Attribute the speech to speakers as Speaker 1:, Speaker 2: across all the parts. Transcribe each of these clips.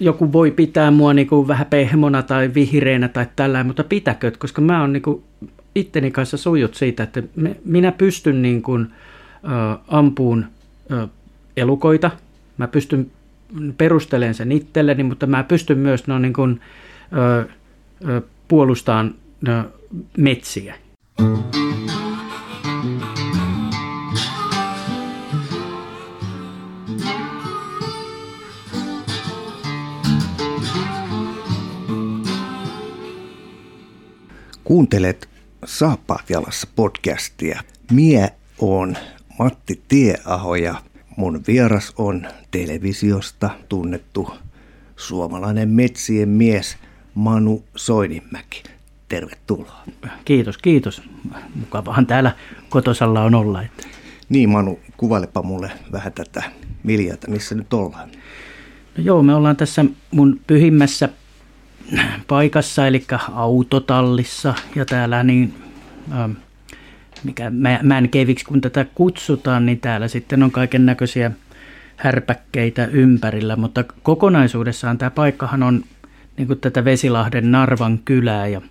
Speaker 1: joku voi pitää mua niin kuin vähän pehmona tai vihreänä tai tällä, mutta pitäkö, koska mä oon niin itteni kanssa sujut siitä, että me, minä pystyn niin kuin, ampuun ä, elukoita, mä pystyn perustelemaan sen itselleni, mutta mä pystyn myös no, niin kuin, ä, puolustamaan ä, metsiä.
Speaker 2: Kuuntelet Saappaat jalassa podcastia. Mie on Matti Tieaho ja mun vieras on televisiosta tunnettu suomalainen metsien mies Manu Soininmäki. Tervetuloa.
Speaker 1: Kiitos, kiitos. Mukavahan täällä kotosalla on olla. Että.
Speaker 2: Niin Manu, kuvailepa mulle vähän tätä miljöitä, missä nyt ollaan.
Speaker 1: No joo, me ollaan tässä mun pyhimmässä paikassa, eli autotallissa ja täällä niin, ähm, mikä Män keviksi kun tätä kutsutaan, niin täällä sitten on kaiken näköisiä härpäkkeitä ympärillä, mutta kokonaisuudessaan tämä paikkahan on niin kuin tätä Vesilahden Narvan kylää ja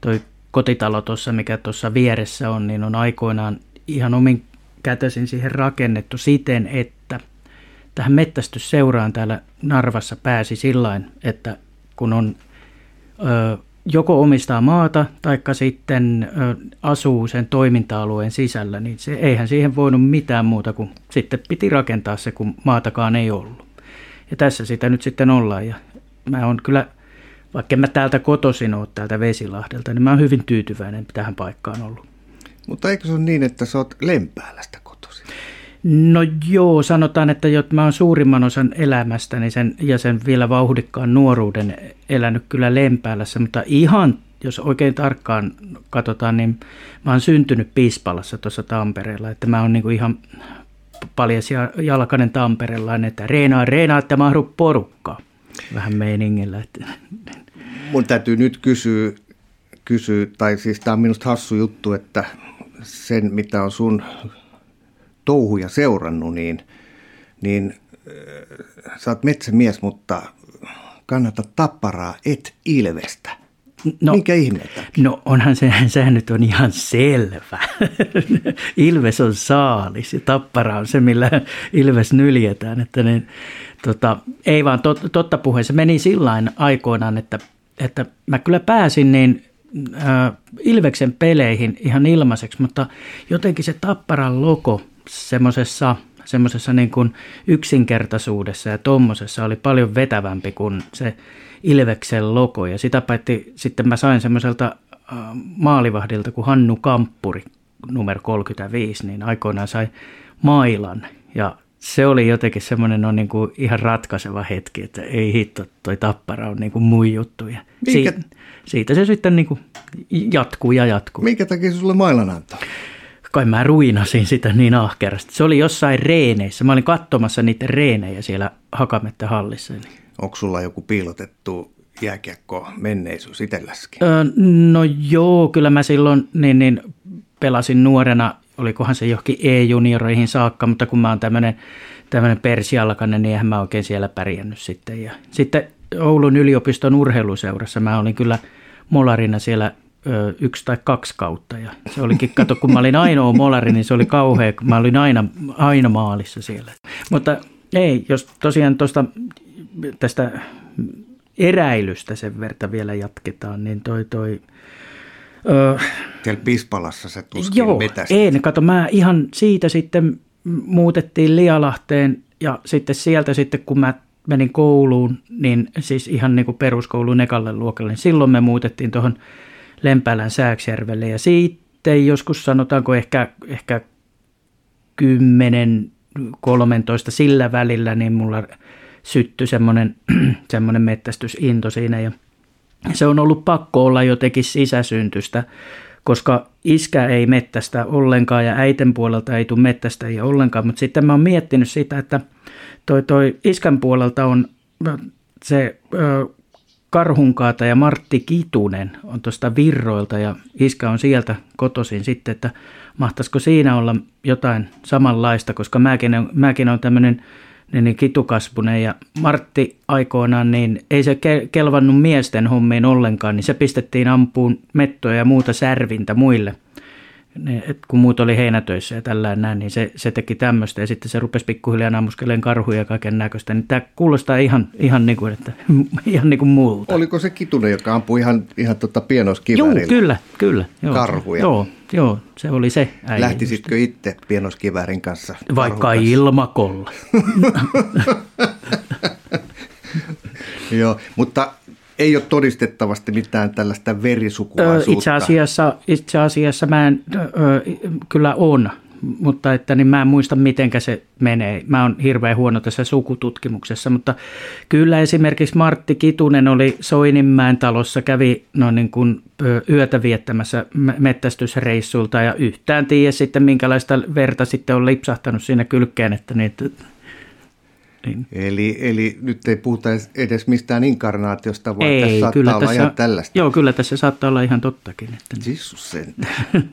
Speaker 1: toi kotitalo tuossa, mikä tuossa vieressä on, niin on aikoinaan ihan omin kätösin siihen rakennettu siten, että tähän mettästysseuraan täällä Narvassa pääsi sillain, että kun on ö, joko omistaa maata tai sitten ö, asuu sen toiminta-alueen sisällä, niin se, eihän siihen voinut mitään muuta kuin sitten piti rakentaa se, kun maatakaan ei ollut. Ja tässä sitä nyt sitten ollaan. Ja mä on kyllä, vaikka mä täältä kotoisin ole täältä Vesilahdelta, niin mä oon hyvin tyytyväinen tähän paikkaan ollut.
Speaker 2: Mutta eikö se ole niin, että sä oot Lempäälästä?
Speaker 1: No joo, sanotaan, että jo, mä oon suurimman osan elämästäni sen, ja sen vielä vauhdikkaan nuoruuden elänyt kyllä Lempäälässä, mutta ihan, jos oikein tarkkaan katsotaan, niin mä oon syntynyt Piispalassa tuossa Tampereella, että mä oon niinku ihan paljas jalkainen tamperelainen, että reenaa, reenaa, että mahdu porukkaa. Vähän meiningillä. Että.
Speaker 2: Mun täytyy nyt kysyä, kysyä tai siis tämä on minusta hassu juttu, että sen mitä on sun touhuja seurannut, niin, niin äh, sä oot metsämies, mutta kannata tapparaa, et ilvestä. No, Mikä ihmettä?
Speaker 1: No onhan se, sehän nyt on ihan selvä. Ilves on saalis ja tappara on se, millä Ilves nyljetään. Että niin, tota, ei vaan tot, totta puheen, se meni sillain aikoinaan, että, että mä kyllä pääsin niin äh, Ilveksen peleihin ihan ilmaiseksi, mutta jotenkin se tapparan logo – semmoisessa semmoisessa niin kuin yksinkertaisuudessa ja tuommoisessa oli paljon vetävämpi kuin se Ilveksen logo. Ja sitä paitsi sitten mä sain semmoiselta äh, maalivahdilta kuin Hannu Kamppuri numero 35, niin aikoinaan sai mailan. Ja se oli jotenkin semmoinen no, niin kuin ihan ratkaiseva hetki, että ei hitto, toi tappara on niin kuin mun juttu. Ja Minkä... siitä, siitä se sitten niin kuin jatkuu ja jatkuu.
Speaker 2: Minkä takia sulle mailan antaa?
Speaker 1: Kai mä ruinasin sitä niin ahkerasti. Se oli jossain reeneissä. Mä olin katsomassa niitä reenejä siellä Hakametta hallissa.
Speaker 2: Onko sulla joku piilotettu jääkiekko menneisyys itselläskin?
Speaker 1: Öö, no joo, kyllä mä silloin niin, niin pelasin nuorena, olikohan se johonkin E-junioreihin saakka, mutta kun mä oon tämmöinen tämmöinen persialkainen, niin eihän mä oikein siellä pärjännyt sitten. Ja sitten Oulun yliopiston urheiluseurassa mä olin kyllä molarina siellä yksi tai kaksi kautta. Ja se olikin, kato, kun mä olin ainoa molari, niin se oli kauhea, kun mä olin aina, aina maalissa siellä. Mutta ei, jos tosiaan tuosta tästä eräilystä sen verta vielä jatketaan, niin toi, toi
Speaker 2: Öö, Pispalassa se tuskin
Speaker 1: Joo, ei, kato, mä ihan siitä sitten muutettiin Lialahteen ja sitten sieltä sitten kun mä menin kouluun, niin siis ihan niin kuin peruskouluun ekalle luokalle, niin silloin me muutettiin tuohon Lempälän Sääksjärvelle. Ja sitten joskus sanotaanko ehkä, ehkä 10, 13 sillä välillä, niin mulla syttyi semmoinen, semmoinen mettästysinto siinä. Ja se on ollut pakko olla jotenkin sisäsyntystä, koska iskä ei mettästä ollenkaan ja äiten puolelta ei tule mettästäjiä ollenkaan, mutta sitten mä oon miettinyt sitä, että toi, toi iskän puolelta on se Karhunkaata ja Martti Kitunen on tuosta Virroilta ja iskä on sieltä kotoisin sitten, että mahtaisiko siinä olla jotain samanlaista, koska mäkin, mäkin on tämmöinen niin, niin kitukasvunen ja Martti aikoinaan, niin ei se kelvannut miesten hommiin ollenkaan, niin se pistettiin ampuun mettoja ja muuta särvintä muille – ne, et kun muut oli heinätöissä ja tällä näin, niin se, se teki tämmöistä ja sitten se rupesi pikkuhiljaa naamuskeleen karhuja ja kaiken näköistä. Niin tämä kuulostaa ihan, ihan, niin kuin, että, ihan niin kuin muulta.
Speaker 2: Oliko se Kitunen, joka ampui ihan, ihan tota pienoskiväärillä?
Speaker 1: Joo, kyllä, kyllä. Joo.
Speaker 2: Karhuja?
Speaker 1: Joo, joo, se oli se
Speaker 2: äijä. Lähtisitkö itse pienoskiväärin kanssa?
Speaker 1: Vaikka ilmakolla.
Speaker 2: joo, mutta ei ole todistettavasti mitään tällaista verisukulaisuutta.
Speaker 1: Itse asiassa, itse asiassa mä en, ö, kyllä on, mutta että niin mä en muista miten se menee. Mä oon hirveän huono tässä sukututkimuksessa, mutta kyllä esimerkiksi Martti Kitunen oli Soininmäen talossa, kävi no niin kuin yötä viettämässä mettästysreissulta ja yhtään tiedä sitten minkälaista verta sitten on lipsahtanut siinä kylkeen, että niitä
Speaker 2: niin. Eli, eli nyt ei puhuta edes mistään inkarnaatiosta, vaan ei, tässä saattaa kyllä olla tässä, ihan tällaista.
Speaker 1: Joo, kyllä tässä saattaa olla ihan tottakin.
Speaker 2: Että... Jissus sen.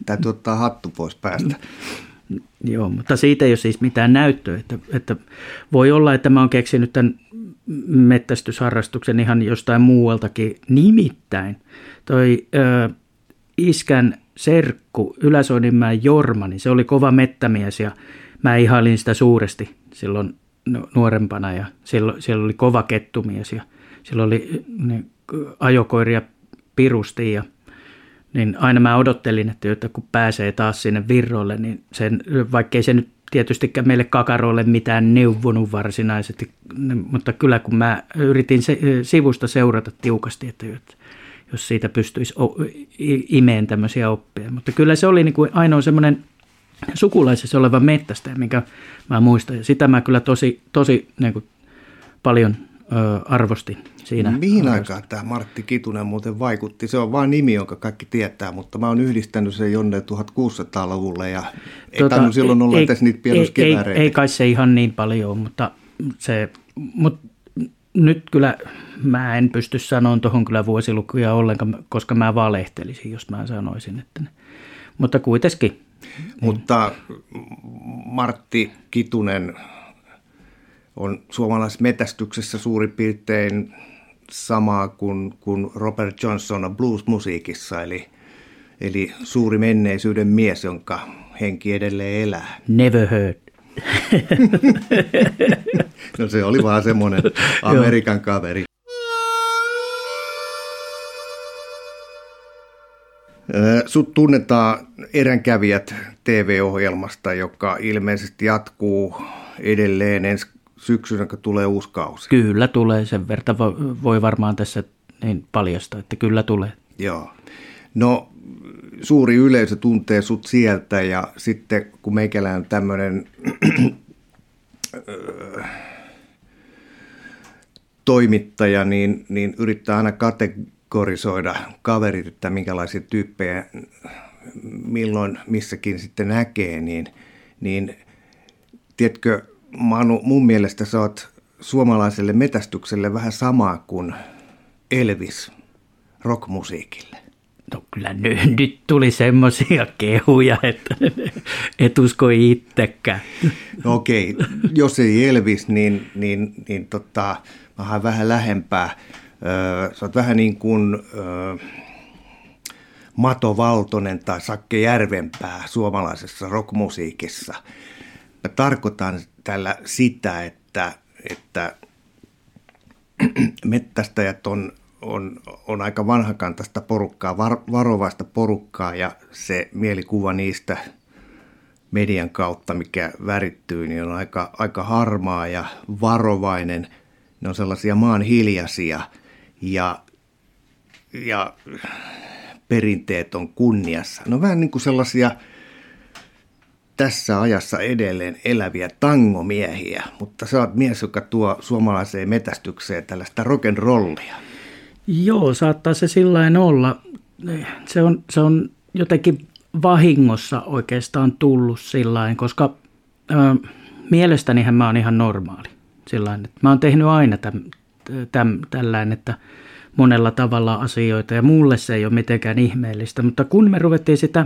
Speaker 2: Täytyy ottaa hattu pois päästä.
Speaker 1: Joo, mutta siitä ei ole siis mitään näyttöä. Että, että voi olla, että mä oon keksinyt tämän mettästysharrastuksen ihan jostain muualtakin. Nimittäin toi ö, iskän serkku Yläsoininmäen Jorma, niin se oli kova mettämies ja mä ihailin sitä suuresti silloin nuorempana ja siellä, siellä oli kova kettumies ja siellä oli ne ajokoiria pirusti ja niin aina mä odottelin, että, että kun pääsee taas sinne virroille, niin sen, vaikkei se nyt tietystikään meille kakaroille mitään neuvonut varsinaisesti, mutta kyllä kun mä yritin se, sivusta seurata tiukasti, että jos siitä pystyisi imeen tämmöisiä oppeja. Mutta kyllä se oli niin kuin ainoa semmoinen sukulaisessa oleva mettästäjä, minkä mä muistan. Ja sitä mä kyllä tosi, tosi niin kuin, paljon ö, arvostin siinä.
Speaker 2: Mihin aikaan tämä Martti Kitunen muuten vaikutti? Se on vain nimi, jonka kaikki tietää, mutta mä oon yhdistänyt sen jonne 1600-luvulle ja ei tota, silloin olla ei, niitä
Speaker 1: ei, ei, ei kai se ihan niin paljon, mutta, se, mutta nyt kyllä mä en pysty sanomaan tuohon kyllä vuosilukuja ollenkaan, koska mä valehtelisin, jos mä sanoisin. Että ne, mutta kuitenkin
Speaker 2: mutta Martti Kitunen on suomalaisessa metästyksessä suurin piirtein samaa kuin, kuin Robert Johnson on blues-musiikissa, eli, eli suuri menneisyyden mies, jonka henki edelleen elää.
Speaker 1: Never heard.
Speaker 2: no se oli vaan semmoinen Amerikan kaveri. Sut tunnetaan eränkävijät TV-ohjelmasta, joka ilmeisesti jatkuu edelleen ensi syksynä, kun tulee uusi kausi.
Speaker 1: Kyllä tulee, sen verta voi varmaan tässä niin paljastaa, että kyllä tulee.
Speaker 2: Joo. No suuri yleisö tuntee sut sieltä ja sitten kun meikälään on tämmöinen toimittaja, niin, niin yrittää aina kate, kategorisoida kaverit, että minkälaisia tyyppejä milloin missäkin sitten näkee, niin, niin tiedätkö, Manu, mun mielestä sä oot suomalaiselle metästykselle vähän samaa kuin Elvis rockmusiikille.
Speaker 1: No kyllä nyt, nyt tuli semmoisia kehuja, että et usko itsekään.
Speaker 2: No okei, jos ei Elvis, niin, niin, niin tota, vähän lähempää sä oot vähän niin kuin Mato Valtonen tai Sakke Järvenpää suomalaisessa rockmusiikissa. Mä tarkoitan tällä sitä, että, että mettästäjät on, on, on aika vanhakantaista porukkaa, var, varovaista porukkaa ja se mielikuva niistä median kautta, mikä värittyy, niin on aika, aika harmaa ja varovainen. Ne on sellaisia maan hiljaisia – ja, ja perinteet on kunniassa. No vähän niin kuin sellaisia tässä ajassa edelleen eläviä tangomiehiä, mutta sä oot mies, joka tuo suomalaiseen metästykseen tällaista rock'n'rollia.
Speaker 1: Joo, saattaa se sillain olla. Se on, se on jotenkin vahingossa oikeastaan tullut sillain, koska ö, mielestänihän mä oon ihan normaali. Sillain, että mä oon tehnyt aina tämän täm, tällainen, että monella tavalla asioita ja mulle se ei ole mitenkään ihmeellistä, mutta kun me ruvettiin sitä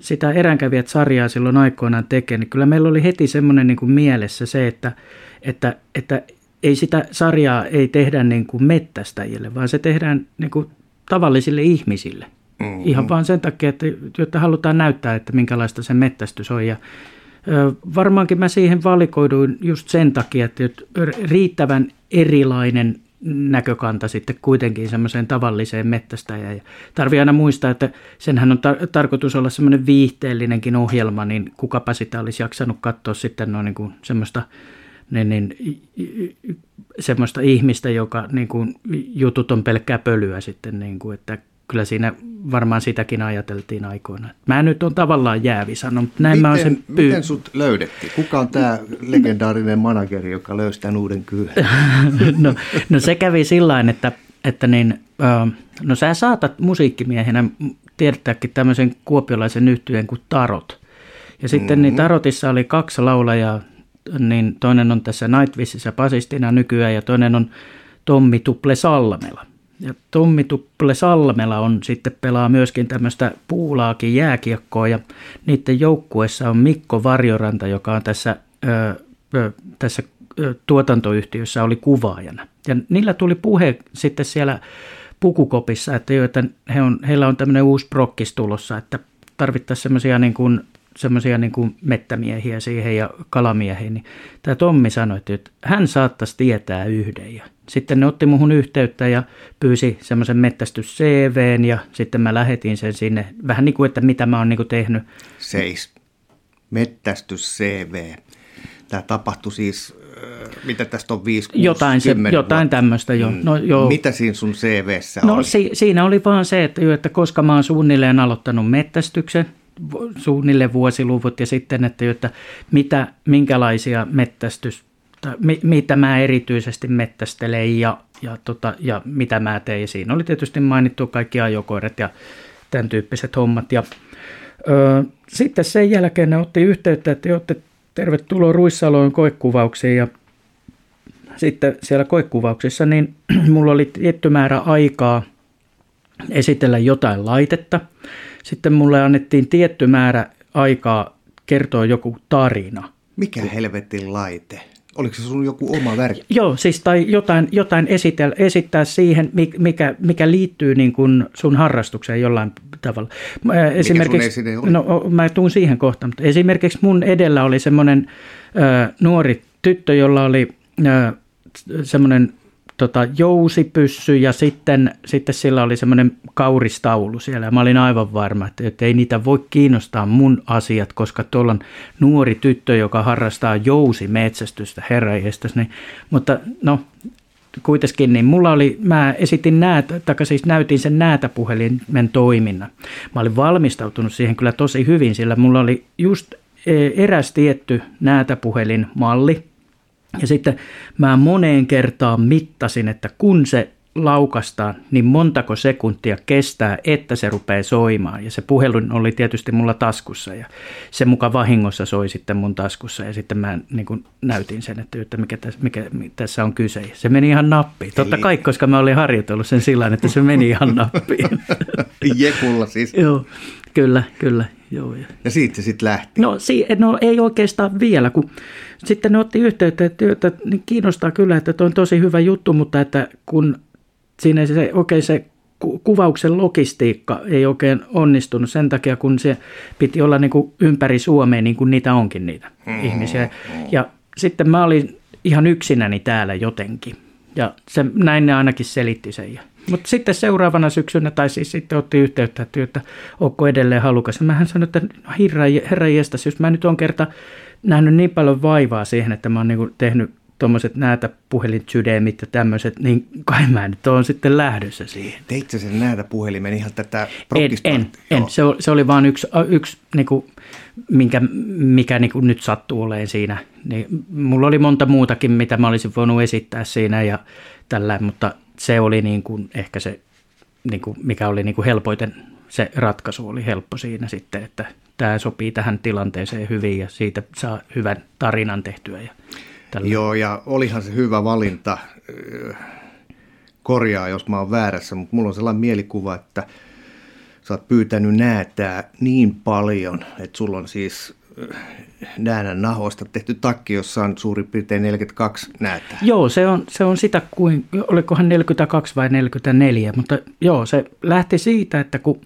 Speaker 1: sitä eränkävijät-sarjaa silloin aikoinaan tekee, niin kyllä meillä oli heti semmoinen niin kuin mielessä se, että, että, että ei sitä sarjaa ei tehdä niin kuin mettästäjille, vaan se tehdään niin kuin tavallisille ihmisille. Mm-hmm. Ihan vaan sen takia, että, että halutaan näyttää, että minkälaista se mettästys on. Ja, varmaankin mä siihen valikoiduin just sen takia, että riittävän erilainen näkökanta sitten kuitenkin semmoiseen tavalliseen mettästäjään. Ja tarvii aina muistaa, että senhän on tar- tarkoitus olla semmoinen viihteellinenkin ohjelma, niin kukapa sitä olisi jaksanut katsoa sitten no niin kuin semmoista niin, niin, semmoista ihmistä, joka niin kuin, jutut on pelkkää pölyä sitten, niin kuin, että kyllä siinä varmaan sitäkin ajateltiin aikoina. Mä nyt on tavallaan jäävi sanon, mutta näin
Speaker 2: miten,
Speaker 1: mä sen
Speaker 2: pyy- Miten sut löydettiin? Kuka on tämä legendaarinen manageri, joka löysi tämän uuden kyyn?
Speaker 1: no, no se kävi sillä että, että niin, no sä saatat musiikkimiehenä tiedättääkin tämmöisen kuopiolaisen yhtyeen kuin Tarot. Ja sitten niin mm-hmm. niin Tarotissa oli kaksi laulajaa, niin toinen on tässä Nightwishissa pasistina nykyään ja toinen on Tommi Tuple Salmela. Ja Tommi Tuple Salmela on sitten pelaa myöskin tämmöistä puulaakin jääkiekkoa ja niiden joukkueessa on Mikko Varjoranta, joka on tässä, ö, ö, tässä tuotantoyhtiössä oli kuvaajana. Ja niillä tuli puhe sitten siellä pukukopissa, että, jo, että he on, heillä on tämmöinen uusi prokkis tulossa, että tarvittaisiin semmoisia niin kuin semmoisia niin kuin mettämiehiä siihen ja kalamiehiä, niin tämä Tommi sanoi, että hän saattaisi tietää yhden. Ja sitten ne otti muhun yhteyttä ja pyysi semmoisen mettästys CVn ja sitten mä lähetin sen sinne. Vähän niin kuin, että mitä mä oon niin kuin tehnyt.
Speaker 2: Seis. Mettästys CV. Tämä tapahtui siis, äh, mitä tästä on 5
Speaker 1: Jotain, se, jotain tämmöistä jo.
Speaker 2: Mm. No, joo. Mitä siinä sun CVssä
Speaker 1: no,
Speaker 2: oli?
Speaker 1: Si, siinä oli vaan se, että, että koska mä oon suunnilleen aloittanut mettästyksen, suunnilleen vuosiluvut ja sitten, että, että mitä, minkälaisia mettästys, tai mitä mä erityisesti mettästelen ja, ja, tota, ja mitä mä tein. Siinä oli tietysti mainittu kaikki ajokoirat ja tämän tyyppiset hommat. Ja, ö, sitten sen jälkeen ne otti yhteyttä, että olette tervetuloa Ruissaloon koekuvauksiin ja sitten siellä koekuvauksissa niin mulla oli tietty määrä aikaa esitellä jotain laitetta – sitten mulle annettiin tietty määrä aikaa kertoa joku tarina.
Speaker 2: Mikä helvetin laite? Oliko se sun joku oma värkki?
Speaker 1: Joo, siis tai jotain, jotain esitellä, esittää siihen, mikä, mikä liittyy niin kuin sun harrastukseen jollain tavalla.
Speaker 2: Esimerkiksi, mikä sun oli?
Speaker 1: No, mä tuun siihen kohtaan, mutta esimerkiksi mun edellä oli semmoinen ö, nuori tyttö, jolla oli ö, semmoinen tota, jousipyssy ja sitten, sitten sillä oli semmoinen kauristaulu siellä. Ja mä olin aivan varma, että, että ei niitä voi kiinnostaa mun asiat, koska tuolla on nuori tyttö, joka harrastaa jousimetsästystä, herrajestas. Niin, mutta no, kuitenkin, niin mulla oli, mä esitin näätä, tai siis näytin sen näätäpuhelimen toiminnan. Mä olin valmistautunut siihen kyllä tosi hyvin, sillä mulla oli just e, eräs tietty näätäpuhelinmalli, ja sitten mä moneen kertaan mittasin, että kun se laukastaan, niin montako sekuntia kestää, että se rupeaa soimaan. Ja se puhelun oli tietysti mulla taskussa ja se muka vahingossa soi sitten mun taskussa ja sitten mä niin kuin näytin sen, että mikä, tässä, mikä tässä on kyse. Se meni ihan nappiin. Totta kai, koska mä olin harjoitellut sen sillä että se meni ihan nappiin.
Speaker 2: Jekulla siis.
Speaker 1: Joo, kyllä, kyllä. Joo.
Speaker 2: Ja siitä se sitten lähti?
Speaker 1: No, si- no ei oikeastaan vielä, kun sitten ne otti yhteyttä, että, että niin kiinnostaa kyllä, että tuo on tosi hyvä juttu, mutta että kun siinä se, oikein se kuvauksen logistiikka ei oikein onnistunut sen takia, kun se piti olla niin kuin ympäri Suomea, niin kuin niitä onkin niitä mm-hmm. ihmisiä. Ja sitten mä olin ihan yksinäni täällä jotenkin. Ja se, näin ne ainakin selitti sen. Mutta sitten seuraavana syksynä, tai siis sitten otti yhteyttä, että, että onko edelleen halukas. Mähän sanoin, että no, herra, herra jestas, jos mä nyt on kerta nähnyt niin paljon vaivaa siihen, että mä oon niin tehnyt tuommoiset näätä puhelinsydämit ja tämmöiset, niin kai mä nyt oon sitten lähdössä siihen.
Speaker 2: Teitkö sen näätä puhelimen ihan tätä
Speaker 1: En, en, en. Se, oli, se oli vaan yksi, yksi niin kuin, minkä, mikä niin kuin nyt sattuu olemaan siinä. Niin, mulla oli monta muutakin, mitä mä olisin voinut esittää siinä ja tällä, mutta se oli niin kuin ehkä se, niin kuin, mikä oli niin kuin helpoiten, se ratkaisu oli helppo siinä sitten, että tämä sopii tähän tilanteeseen hyvin ja siitä saa hyvän tarinan tehtyä. Ja
Speaker 2: tällä. Joo, ja olihan se hyvä valinta. Korjaa, jos mä oon väärässä, mutta mulla on sellainen mielikuva, että sä oot pyytänyt näätää niin paljon, että sulla on siis äh, näädän nahoista tehty takki, jossa on suurin piirtein 42 näätä.
Speaker 1: Joo, se on, se on sitä kuin, olikohan 42 vai 44, mutta joo, se lähti siitä, että kun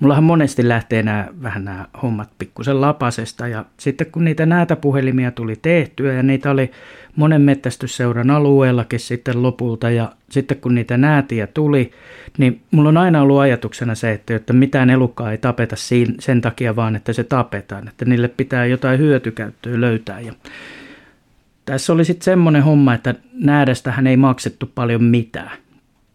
Speaker 1: mullahan monesti lähtee nämä, vähän nämä hommat pikkusen lapasesta ja sitten kun niitä näätäpuhelimia tuli tehtyä ja niitä oli monen mettästysseuran alueellakin sitten lopulta ja sitten kun niitä näätiä tuli, niin mulla on aina ollut ajatuksena se, että, että mitään elukkaa ei tapeta sen takia vaan, että se tapetaan, että niille pitää jotain hyötykäyttöä löytää ja tässä oli sitten semmoinen homma, että näädästähän ei maksettu paljon mitään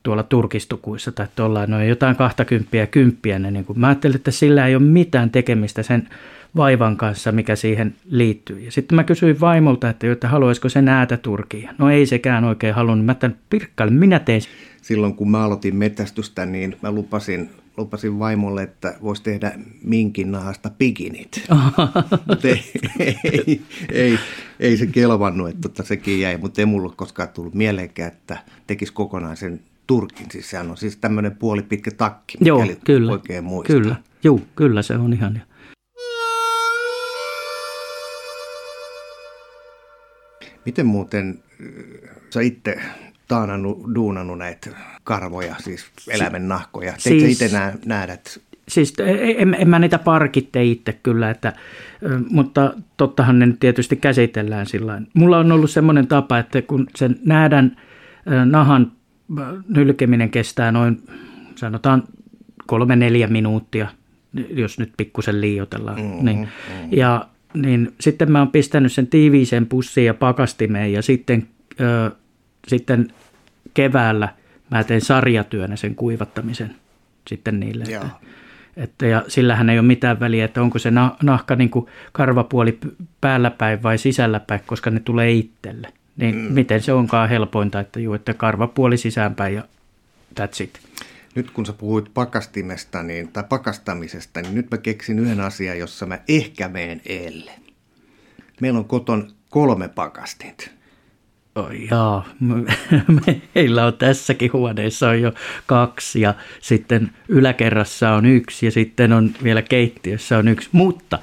Speaker 1: tuolla turkistukuissa tai tuolla noin jotain 20 ja kymppiä. Niin kuin mä ajattelin, että sillä ei ole mitään tekemistä sen vaivan kanssa, mikä siihen liittyy. Ja sitten mä kysyin vaimolta, että, että haluaisiko se näätä turkia. No ei sekään oikein halunnut. Mä tämän Pirkkaille, minä tein.
Speaker 2: Silloin kun mä aloitin metästystä, niin mä lupasin, lupasin vaimolle, että voisi tehdä minkin nahasta pikinit. mutta ei, ei, ei, ei, se kelvannut, että tota, sekin jäi, mutta ei mulla koskaan tullut mieleenkään, että tekisi kokonaan sen turkin. Siis sehän on siis tämmöinen puolipitkä takki,
Speaker 1: Joo, kyllä,
Speaker 2: oikein muistaa.
Speaker 1: Kyllä, Joo, kyllä se on ihan.
Speaker 2: Miten muuten äh, sä itse taanannut, duunannut näitä karvoja, siis eläimen nahkoja? Teit siis, itse nää, nähdät?
Speaker 1: Siis en, en mä niitä parkitte itse kyllä, että, mutta tottahan ne tietysti käsitellään sillä Mulla on ollut semmoinen tapa, että kun sen nähdään nahan nylkeminen kestää noin sanotaan kolme neljä minuuttia, jos nyt pikkusen liioitellaan. Mm-hmm, niin, mm-hmm. Ja niin sitten mä oon pistänyt sen tiiviiseen pussiin ja pakastimeen ja sitten, ö, sitten keväällä mä teen sarjatyönä sen kuivattamisen sitten niille. Että, että, ja sillähän ei ole mitään väliä, että onko se nahka niin kuin karvapuoli päällä päin vai sisällä päin, koska ne tulee itselle. Niin mm. miten se onkaan helpointa, että, juu, että karvapuoli sisäänpäin ja that's it.
Speaker 2: Nyt kun sä puhuit pakastimesta niin, tai pakastamisesta, niin nyt mä keksin yhden asian, jossa mä ehkä meen elle. Meillä on koton kolme pakastinta.
Speaker 1: Oh, jaa, meillä on tässäkin huoneessa on jo kaksi ja sitten yläkerrassa on yksi ja sitten on vielä keittiössä on yksi. Mutta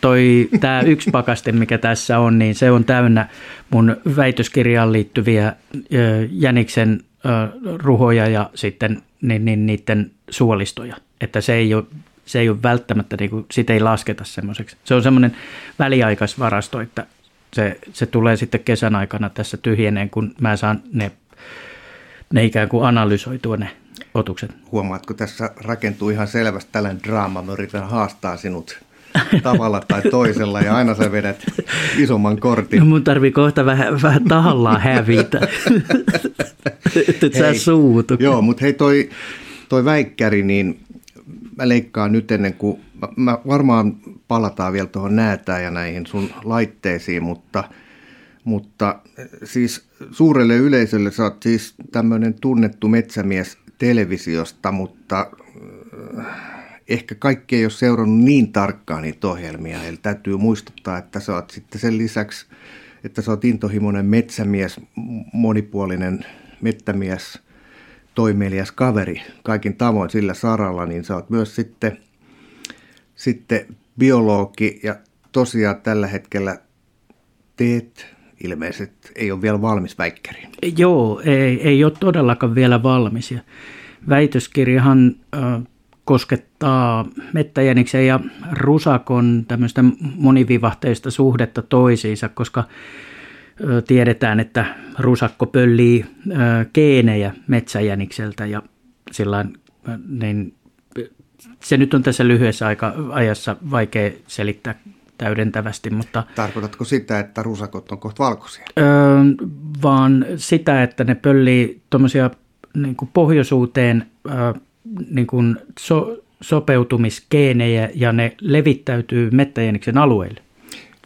Speaker 1: toi, tämä yksi pakaste, mikä tässä on, niin se on täynnä mun väitöskirjaan liittyviä eh, jäniksen eh, ruhoja ja sitten niin, niin, niiden suolistoja. Että se ei ole, se ei ole välttämättä, niin kuin, sitä ei lasketa semmoiseksi. Se on semmoinen väliaikaisvarasto, että se, se tulee sitten kesän aikana tässä tyhjeneen, kun mä saan ne, ne ikään kuin analysoitua ne otukset.
Speaker 2: Huomaatko, tässä rakentuu ihan selvästi tällainen draama. Mä yritän haastaa sinut tavalla tai toisella ja aina sä vedät isomman kortin.
Speaker 1: No mun tarvii kohta vähän, vähän tahallaan hävitä, että sä suutu.
Speaker 2: Joo, mutta hei toi, toi väikkäri, niin mä leikkaan nyt ennen kuin, mä, mä varmaan palataan vielä tuohon näätään ja näihin sun laitteisiin, mutta, mutta siis suurelle yleisölle sä oot siis tämmöinen tunnettu metsämies televisiosta, mutta ehkä kaikki ei ole seurannut niin tarkkaan niitä ohjelmia. Eli täytyy muistuttaa, että sä oot sitten sen lisäksi, että sä oot intohimoinen metsämies, monipuolinen mettämies, toimelias kaveri kaikin tavoin sillä saralla, niin sä oot myös sitten, sitten biologi ja tosiaan tällä hetkellä teet ilmeisesti, ei ole vielä valmis väikkäriin.
Speaker 1: Joo, ei, ei ole todellakaan vielä valmis. Ja väitöskirjahan äh, koskettaa mettäjäniksen ja rusakon tämmöistä monivivahteista suhdetta toisiinsa, koska tiedetään, että rusakko pöllii geenejä metsäjänikseltä ja sillain, niin se nyt on tässä lyhyessä aika, ajassa vaikea selittää täydentävästi, mutta...
Speaker 2: Tarkoitatko sitä, että rusakot on kohta valkoisia?
Speaker 1: Öö, vaan sitä, että ne pöllii tuommoisia niin pohjoisuuteen niin kuin so, sopeutumisgeenejä ja ne levittäytyy mettäjäniksen alueelle.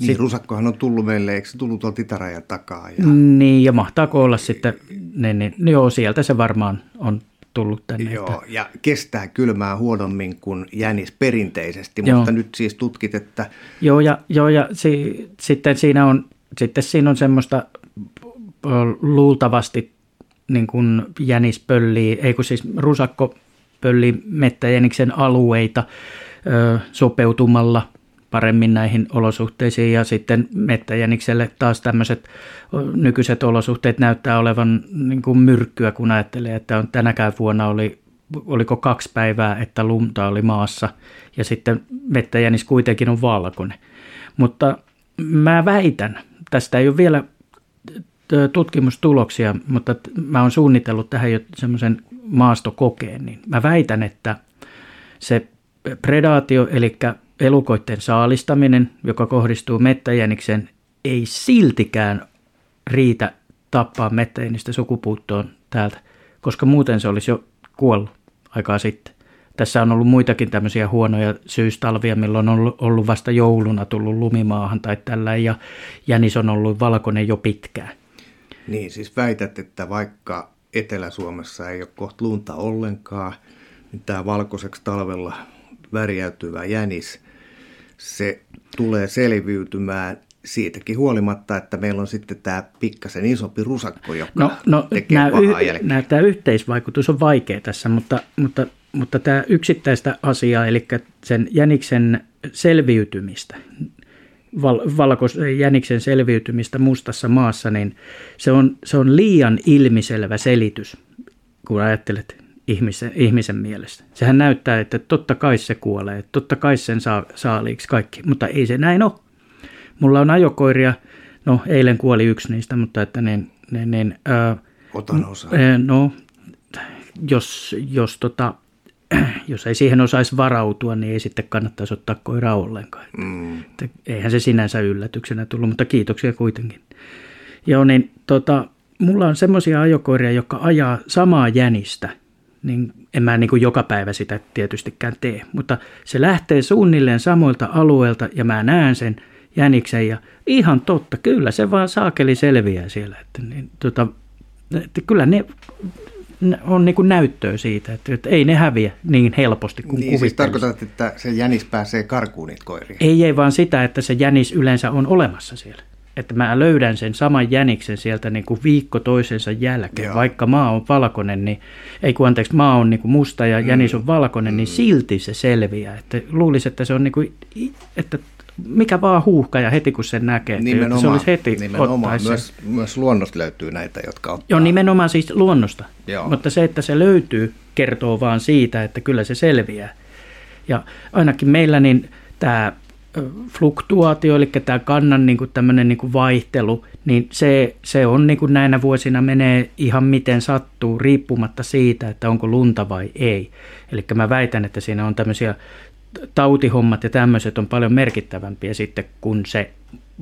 Speaker 2: Niin, Sitten, rusakkohan on tullut meille, eikö se tullut tuolta itärajan takaa?
Speaker 1: Ja... Niin, ja mahtaako olla sitten, niin, niin, joo, sieltä se varmaan on tullut tänne.
Speaker 2: Joo, että... ja kestää kylmää huonommin kuin jänis perinteisesti, joo. mutta nyt siis tutkit, että...
Speaker 1: Joo, ja, joo, ja si, sitten, siinä on, sitten siinä on semmoista luultavasti niin kuin jänis pöllii, ei kun siis rusakko pölli mettäjäniksen alueita sopeutumalla paremmin näihin olosuhteisiin ja sitten mettäjänikselle taas tämmöiset nykyiset olosuhteet näyttää olevan niin kuin myrkkyä, kun ajattelee, että on tänäkään vuonna oli, oliko kaksi päivää, että lunta oli maassa ja sitten mettäjänis kuitenkin on valkoinen. Mutta mä väitän, tästä ei ole vielä tutkimustuloksia, mutta mä oon suunnitellut tähän jo semmoisen maastokokeen, niin mä väitän, että se predaatio, eli elukoiden saalistaminen, joka kohdistuu mettäjänikseen, ei siltikään riitä tappaa mettäjänistä sukupuuttoon täältä, koska muuten se olisi jo kuollut aikaa sitten. Tässä on ollut muitakin tämmöisiä huonoja syystalvia, milloin on ollut vasta jouluna tullut lumimaahan tai tällä, ja jänis on ollut valkoinen jo pitkään.
Speaker 2: Niin, siis väität, että vaikka Etelä-Suomessa ei ole kohta lunta ollenkaan, niin tämä valkoiseksi talvella värjäytyvä jänis, se tulee selviytymään siitäkin huolimatta, että meillä on sitten tämä pikkasen isompi rusakko, joka no, no, tekee nämä pahaa
Speaker 1: y- nämä, Tämä yhteisvaikutus on vaikea tässä, mutta, mutta, mutta tämä yksittäistä asiaa, eli sen jäniksen selviytymistä, val, jäniksen selviytymistä mustassa maassa, niin se on, se on liian ilmiselvä selitys, kun ajattelet ihmisen, ihmisen mielestä. Sehän näyttää, että totta kai se kuolee, totta kai sen saa saaliiksi kaikki, mutta ei se näin ole. Mulla on ajokoiria, no eilen kuoli yksi niistä, mutta että niin, niin, niin
Speaker 2: ää, Otan osa.
Speaker 1: No, jos, jos tota, jos ei siihen osaisi varautua, niin ei sitten kannattaisi ottaa koiraa ollenkaan. Mm. Että eihän se sinänsä yllätyksenä tullut, mutta kiitoksia kuitenkin. Joo, niin tota, mulla on semmoisia ajokoiria, jotka ajaa samaa jänistä. Niin en mä niin kuin joka päivä sitä tietystikään tee, mutta se lähtee suunnilleen samoilta alueilta ja mä näen sen jäniksen ja ihan totta, kyllä se vaan saakeli selviää siellä. Että, niin, tota, että kyllä ne on niin kuin näyttöä siitä, että, että ei ne häviä niin helposti kuin niin, siis
Speaker 2: tarkoitat, että se jänis pääsee karkuun niitä koiria?
Speaker 1: Ei, ei vaan sitä, että se jänis yleensä on olemassa siellä. Että mä löydän sen saman jäniksen sieltä niin kuin viikko toisensa jälkeen. Joo. Vaikka maa on valkoinen, niin, ei kun anteeksi, maa on niin kuin musta ja mm. jänis on valkoinen, niin mm. niin silti se selviää. Että luulisi, että se on niin kuin, että mikä vaan huuhka ja heti kun sen näkee, nimenomaan, se olisi heti nimenomaan.
Speaker 2: Myös, myös luonnosta löytyy näitä, jotka ottaa.
Speaker 1: Joo, nimenomaan siis luonnosta. Joo. Mutta se, että se löytyy, kertoo vaan siitä, että kyllä se selviää. Ja ainakin meillä niin tämä fluktuaatio, eli tämä kannan niin kuin tämmöinen niin kuin vaihtelu, niin se, se on niin kuin näinä vuosina menee ihan miten sattuu, riippumatta siitä, että onko lunta vai ei. Eli mä väitän, että siinä on tämmöisiä tautihommat ja tämmöiset on paljon merkittävämpiä sitten kuin se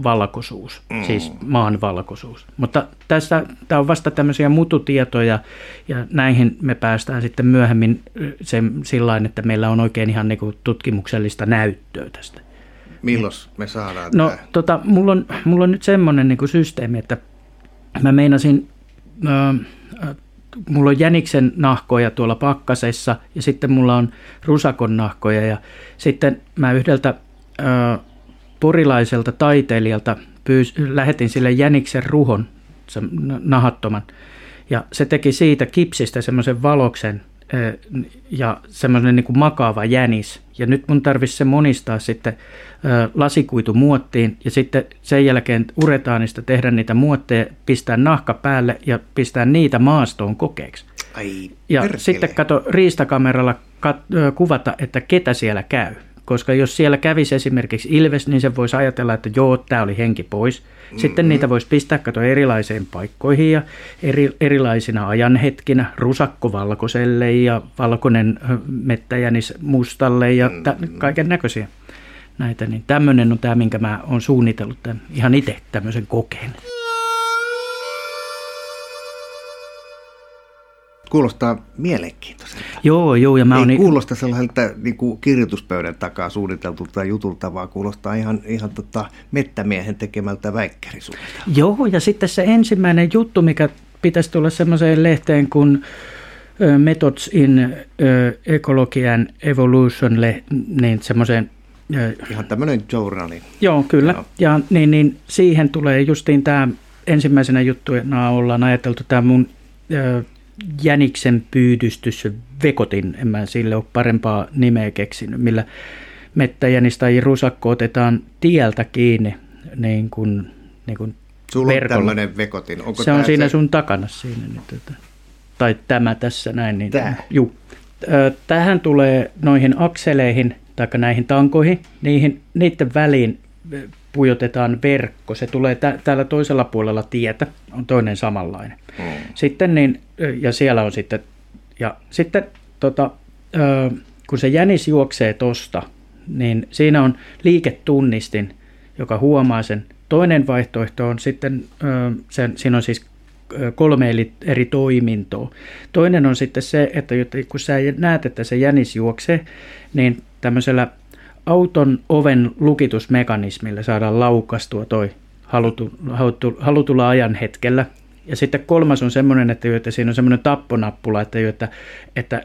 Speaker 1: valkoisuus, mm. siis maan valkoisuus. Mutta tässä tämä on vasta tämmöisiä mututietoja ja näihin me päästään sitten myöhemmin sen, sillä että meillä on oikein ihan niin tutkimuksellista näyttöä tästä.
Speaker 2: Milloin me saadaan
Speaker 1: No tämä? tota, mulla, on, mulla on nyt semmoinen niin systeemi, että mä meinasin... Öö, mulla on jäniksen nahkoja tuolla pakkasessa ja sitten mulla on rusakon nahkoja ja sitten mä yhdeltä ö, porilaiselta taiteilijalta pyys, lähetin sille jäniksen ruhon, nahattoman, ja se teki siitä kipsistä semmoisen valoksen ja semmoinen niin kuin makaava jänis. Ja nyt mun tarvitsisi se monistaa sitten lasikuitumuottiin ja sitten sen jälkeen uretaanista tehdä niitä muotteja, pistää nahka päälle ja pistää niitä maastoon kokeeksi.
Speaker 2: Ai,
Speaker 1: ja perkele. sitten kato riistakameralla kat- kuvata, että ketä siellä käy. Koska jos siellä kävisi esimerkiksi ilves, niin se voisi ajatella, että joo, tämä oli henki pois. Sitten mm-hmm. niitä voisi pistää kato erilaisiin paikkoihin ja eri, erilaisina ajanhetkinä, rusakko valkoiselle ja valkoinen mettäjänis mustalle ja mm-hmm. kaiken näköisiä näitä. Niin tämmöinen on tämä, minkä mä oon suunnitellut tämän, ihan itse tämmöisen kokeen.
Speaker 2: Kuulostaa mielenkiintoiselta.
Speaker 1: Joo, joo. Ja mä
Speaker 2: Ei
Speaker 1: on...
Speaker 2: kuulosta sellaiselta niin kuin kirjoituspöydän takaa suunniteltulta jutulta, vaan kuulostaa ihan, ihan tota mettämiehen tekemältä väikkärisuudelta.
Speaker 1: Joo, ja sitten se ensimmäinen juttu, mikä pitäisi tulla semmoiseen lehteen kuin Methods in Ecology and Evolution, niin semmoiseen
Speaker 2: Ihan tämmöinen journali.
Speaker 1: Joo, kyllä. Joo. Ja niin, niin siihen tulee justiin tämä ensimmäisenä juttuna ollaan ajateltu tämä mun jäniksen pyydystys vekotin, en mä sille ole parempaa nimeä keksinyt, millä mettäjänis tai rusakko otetaan tieltä kiinni niin kuin, niin kuin
Speaker 2: Sulla verkolla. on tämmöinen vekotin.
Speaker 1: Onko se on siinä se... sun takana siinä. Niin, tota, tai tämä tässä näin. Niin, Tää. Juu. Tähän tulee noihin akseleihin tai näihin tankoihin, niihin, niiden väliin pujotetaan verkko. Se tulee tä- täällä toisella puolella tietä, on toinen samanlainen. Mm. Sitten niin, ja siellä on sitten, ja sitten tota, kun se jänis juoksee tosta, niin siinä on liiketunnistin, joka huomaa sen. Toinen vaihtoehto on sitten, sen, siinä on siis kolme eri toimintoa. Toinen on sitten se, että kun sä näet, että se jänis juoksee, niin tämmöisellä auton oven lukitusmekanismilla saadaan laukastua toi halutu, halutu, halutulla ajan hetkellä. Ja sitten kolmas on semmoinen, että, että siinä on semmoinen tapponappula, että, että, että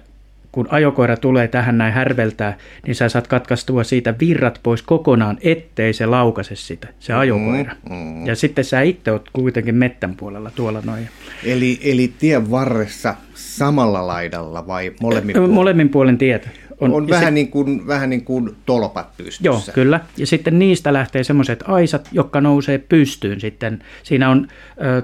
Speaker 1: kun ajokoira tulee tähän näin härveltää, niin sä saat katkaistua siitä virrat pois kokonaan, ettei se laukase sitä, se mm, ajokoira. Mm, mm. Ja sitten sä itse oot kuitenkin mettän puolella tuolla noin.
Speaker 2: Eli, eli tien varressa samalla laidalla vai molemmin puolin?
Speaker 1: Molemmin puolen tietä.
Speaker 2: On, on vähän, se, niin kuin, vähän niin kuin tolpat pystyssä.
Speaker 1: Joo, kyllä. Ja sitten niistä lähtee semmoiset aisat, jotka nousee pystyyn sitten. Siinä on ö,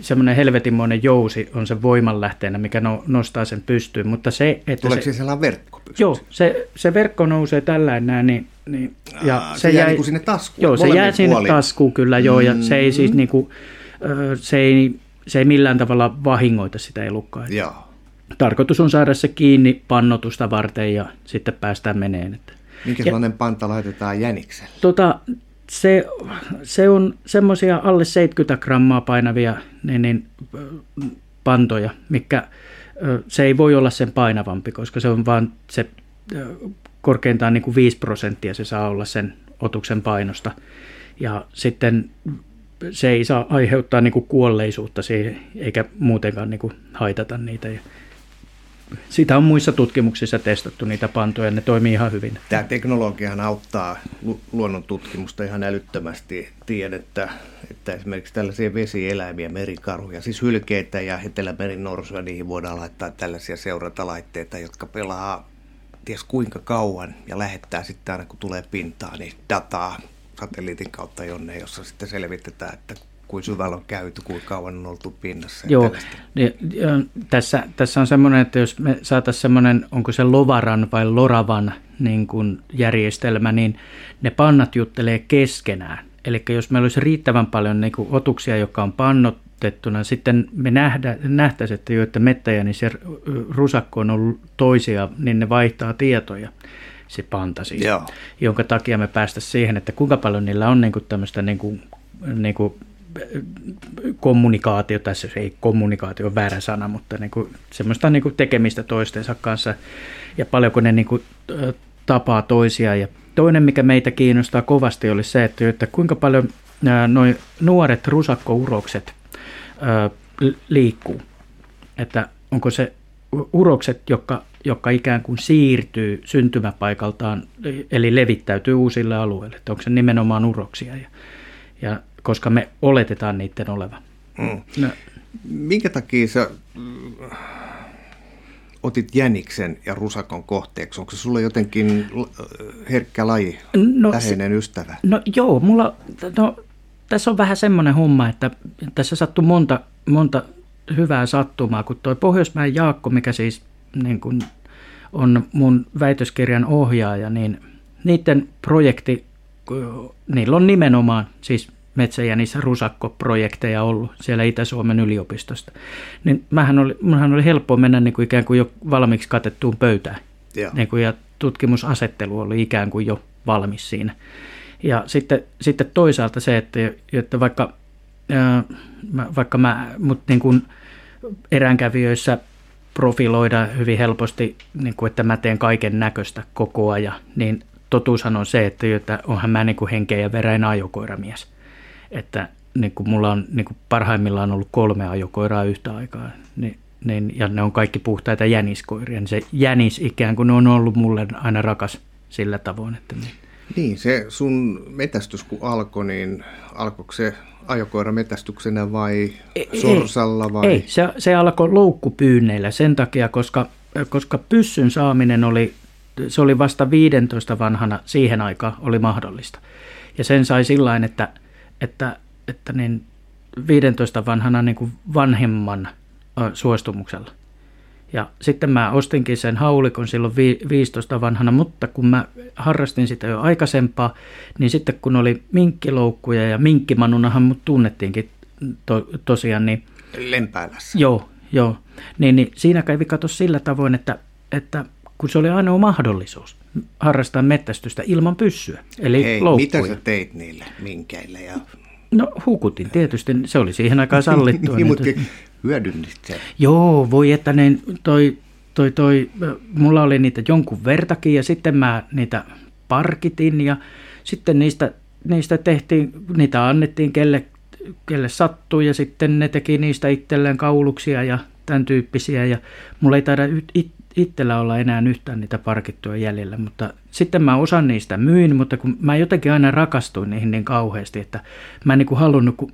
Speaker 1: semmoinen helvetinmoinen jousi on se voimanlähteenä, mikä no, nostaa sen pystyyn. Mutta se, että
Speaker 2: Tuleeko
Speaker 1: se,
Speaker 2: sellainen verkko pystyyn?
Speaker 1: Joo, se, se verkko nousee tällä näin, niin, niin
Speaker 2: ja Aa, se, se jää niin sinne taskuun?
Speaker 1: Joo, se jää sinne puolin. taskuun kyllä, joo, ja se ei siis mm. niin kuin, se ei, se ei millään tavalla vahingoita sitä elukkaa. Joo. Tarkoitus on saada se kiinni pannotusta varten ja sitten päästään meneen. Että.
Speaker 2: Minkälainen panta laitetaan jänikselle?
Speaker 1: Tota, se, se on semmoisia alle 70 grammaa painavia niin, niin, pantoja, mikä se ei voi olla sen painavampi, koska se on vaan se korkeintaan niin kuin 5 prosenttia se saa olla sen otuksen painosta. Ja sitten se ei saa aiheuttaa niin kuin kuolleisuutta siihen, eikä muutenkaan niin kuin haitata niitä. Sitä on muissa tutkimuksissa testattu niitä pantoja, ja ne toimii ihan hyvin.
Speaker 2: Tämä teknologiahan auttaa luonnon tutkimusta ihan älyttömästi. Tiedettä, että esimerkiksi tällaisia vesieläimiä, merikarhuja, siis hylkeitä ja etelämerin norsuja, niihin voidaan laittaa tällaisia seurantalaitteita, jotka pelaa ties kuinka kauan ja lähettää sitten aina kun tulee pintaan, niin dataa satelliitin kautta jonne, jossa sitten selvitetään, että kuin syvällä on käyty, kuinka kauan on oltu pinnassa.
Speaker 1: Joo, niin, tässä, tässä on semmoinen, että jos me saataisiin semmoinen, onko se Lovaran vai Loravan niin kuin järjestelmä, niin ne pannat juttelee keskenään. Eli jos meillä olisi riittävän paljon niin kuin otuksia, jotka on pannotettuna, sitten me nähdä, nähtäisiin, että jo, että mettäjä, niin se rusakko on ollut toisia, niin ne vaihtaa tietoja se panta siis, Joo. jonka takia me päästä siihen, että kuinka paljon niillä on niin kuin tämmöistä niin kuin, niin kuin kommunikaatio, tässä ei kommunikaatio ole väärä sana, mutta niin kuin, semmoista niin kuin tekemistä toistensa kanssa ja paljonko ne niin kuin, tapaa toisia. Ja toinen, mikä meitä kiinnostaa kovasti, oli se, että, että kuinka paljon noin nuoret rusakkourokset liikkuu. Että onko se urokset, jotka, jotka ikään kuin siirtyy syntymäpaikaltaan, eli levittäytyy uusille alueille, että onko se nimenomaan uroksia. Ja, ja koska me oletetaan niiden olevan. Mm.
Speaker 2: No. Minkä takia sä mm, otit jäniksen ja rusakon kohteeksi? Onko se sulle jotenkin herkkä laji, no, läheinen se, ystävä?
Speaker 1: No joo, mulla, no, tässä on vähän semmoinen homma, että tässä sattuu monta, monta hyvää sattumaa, kun tuo Pohjoismäen Jaakko, mikä siis niin kun on mun väitöskirjan ohjaaja, niin niiden projekti, niillä on nimenomaan siis metsäjänis rusakko-projekteja ollut siellä Itä-Suomen yliopistosta. Niin mähän oli, mähän oli helppo mennä niin kuin ikään kuin jo valmiiksi katettuun pöytään. Niin kuin, ja tutkimusasettelu oli ikään kuin jo valmis siinä. Ja sitten, sitten toisaalta se, että, että vaikka, ää, vaikka mä mut niin kuin eräänkävijöissä profiloida hyvin helposti, niin kuin, että mä teen kaiken näköistä koko ajan, niin totuushan on se, että, että onhan mä niin kuin henkeä ja veräin ajokoiramies että niin kuin mulla on niin kuin parhaimmillaan ollut kolme ajokoiraa yhtä aikaa, niin, niin, ja ne on kaikki puhtaita jäniskoiria, niin se jänis ikään kuin on ollut mulle aina rakas sillä tavoin. Että niin.
Speaker 2: niin, se sun metästys kun alkoi, niin alkoiko se ajokoirametästyksenä vai sorsalla vai?
Speaker 1: Ei, se, se alkoi loukkupyynneillä sen takia, koska, koska pyssyn saaminen oli, se oli vasta 15 vanhana siihen aikaan oli mahdollista. Ja sen sai sillä että, että, että niin 15 vanhana niin kuin vanhemman suostumuksella. Ja sitten mä ostinkin sen haulikon silloin 15 vanhana, mutta kun mä harrastin sitä jo aikaisempaa, niin sitten kun oli minkkiloukkuja ja minkkimanunahan mut tunnettiinkin to, tosiaan, niin...
Speaker 2: Lempäälässä.
Speaker 1: Joo, joo. Niin, niin siinä kävi kato sillä tavoin, että, että kun se oli ainoa mahdollisuus harrastaa mettästystä ilman pyssyä, eli
Speaker 2: Hei,
Speaker 1: loukkuja.
Speaker 2: mitä sä teit niille minkeille ja
Speaker 1: No hukutin tietysti, se oli siihen aikaan sallittua.
Speaker 2: niin, mutta hyödynnit sen.
Speaker 1: Joo, voi että ne, toi, toi, toi, mulla oli niitä jonkun vertakin ja sitten mä niitä parkitin ja sitten niistä, niistä tehtiin, niitä annettiin kelle, kelle sattui ja sitten ne teki niistä itselleen kauluksia ja tämän tyyppisiä ja mulla ei taida it, itsellä olla enää yhtään niitä parkittuja jäljellä, mutta sitten mä osan niistä myin, mutta kun mä jotenkin aina rakastuin niihin niin kauheasti, että mä en niin kuin halunnut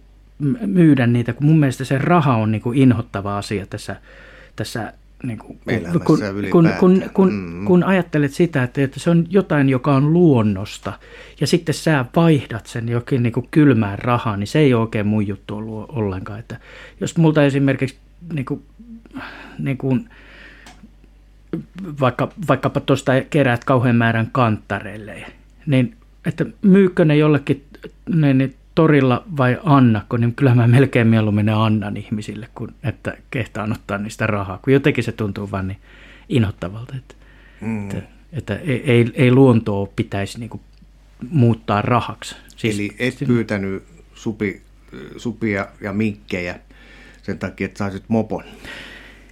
Speaker 1: myydä niitä, kun mun mielestä se raha on niin kuin inhottava asia tässä, tässä niin kuin, kun, kun, kun, kun, mm. kun ajattelet sitä, että, että se on jotain, joka on luonnosta, ja sitten sä vaihdat sen jokin niin kuin kylmään rahaan, niin se ei ole oikein mun juttu ollut ollenkaan. Että jos multa esimerkiksi niin kuin, niin kuin, vaikka, vaikkapa tuosta keräät kauhean määrän kanttareille, niin että myykö ne jollekin ne, ne torilla vai annakko, niin kyllä mä melkein mieluummin ne annan ihmisille, kun että kehtaan ottaa niistä rahaa, kun jotenkin se tuntuu vaan niin inhottavalta, että, mm. että, että ei, ei, ei luontoa pitäisi niin kuin muuttaa rahaksi.
Speaker 2: Siis, Eli et pyytänyt supi, supia ja minkkejä sen takia, että saisit mopon?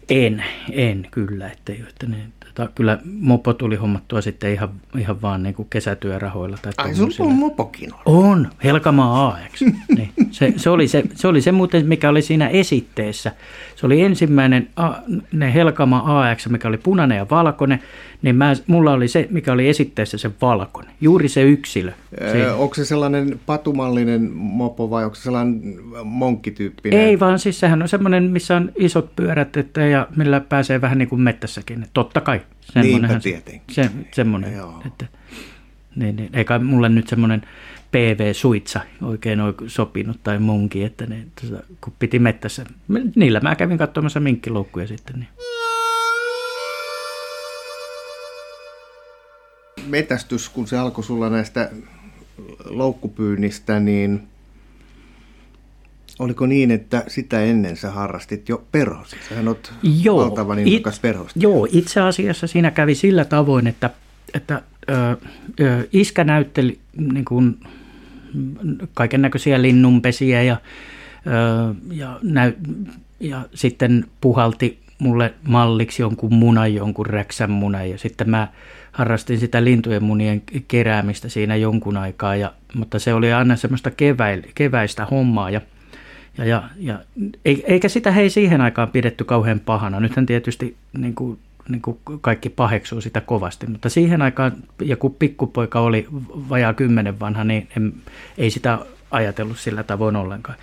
Speaker 1: En, en kyllä, ettei, että ne, tota, kyllä mopo tuli hommattua sitten ihan, ihan vaan niin kuin kesätyörahoilla. Tai
Speaker 2: Ai sun on mopokin
Speaker 1: on? On, Helkamaa AX. niin, se, se, oli se, se oli se muuten, mikä oli siinä esitteessä. Se oli ensimmäinen a, ne Helkama AX, mikä oli punainen ja valkoinen, niin mä, mulla oli se, mikä oli esitteessä se valkoinen, juuri se yksilö.
Speaker 2: Öö, onko se sellainen patumallinen mopo vai onko se sellainen monkkityyppinen?
Speaker 1: Ei vaan, siis sehän on semmoinen, missä on isot pyörät että, ja millä pääsee vähän niin kuin mettässäkin. Totta kai.
Speaker 2: Niinpä tietenkin.
Speaker 1: Se, semmoinen, Joo. että, niin, niin, eikä mulle nyt semmoinen PV-suitsa oikein sopinut tai munki, että ne, tuota, kun piti mettässä. Niillä mä kävin katsomassa minkkiloukkuja sitten. Niin.
Speaker 2: Metästys, kun se alkoi sulla näistä loukkupyynnistä, niin oliko niin, että sitä ennen sä harrastit jo perhosia? Sähän oot joo, valtavan innokas perhosta.
Speaker 1: Joo, itse asiassa siinä kävi sillä tavoin, että, että ö, ö, iskä näytteli niin kuin, kaiken näköisiä linnunpesiä ja, ja, näy, ja sitten puhalti mulle malliksi jonkun munan, jonkun räksän munan ja sitten mä harrastin sitä lintujen munien keräämistä siinä jonkun aikaa, ja, mutta se oli aina semmoista keväil, keväistä hommaa ja, ja, ja, ja eikä sitä hei siihen aikaan pidetty kauhean pahana. Nythän tietysti niin kuin niin kuin kaikki paheksuu sitä kovasti. Mutta siihen aikaan, ja kun pikkupoika oli vajaa kymmenen vanha, niin en, ei sitä ajatellut sillä tavoin ollenkaan.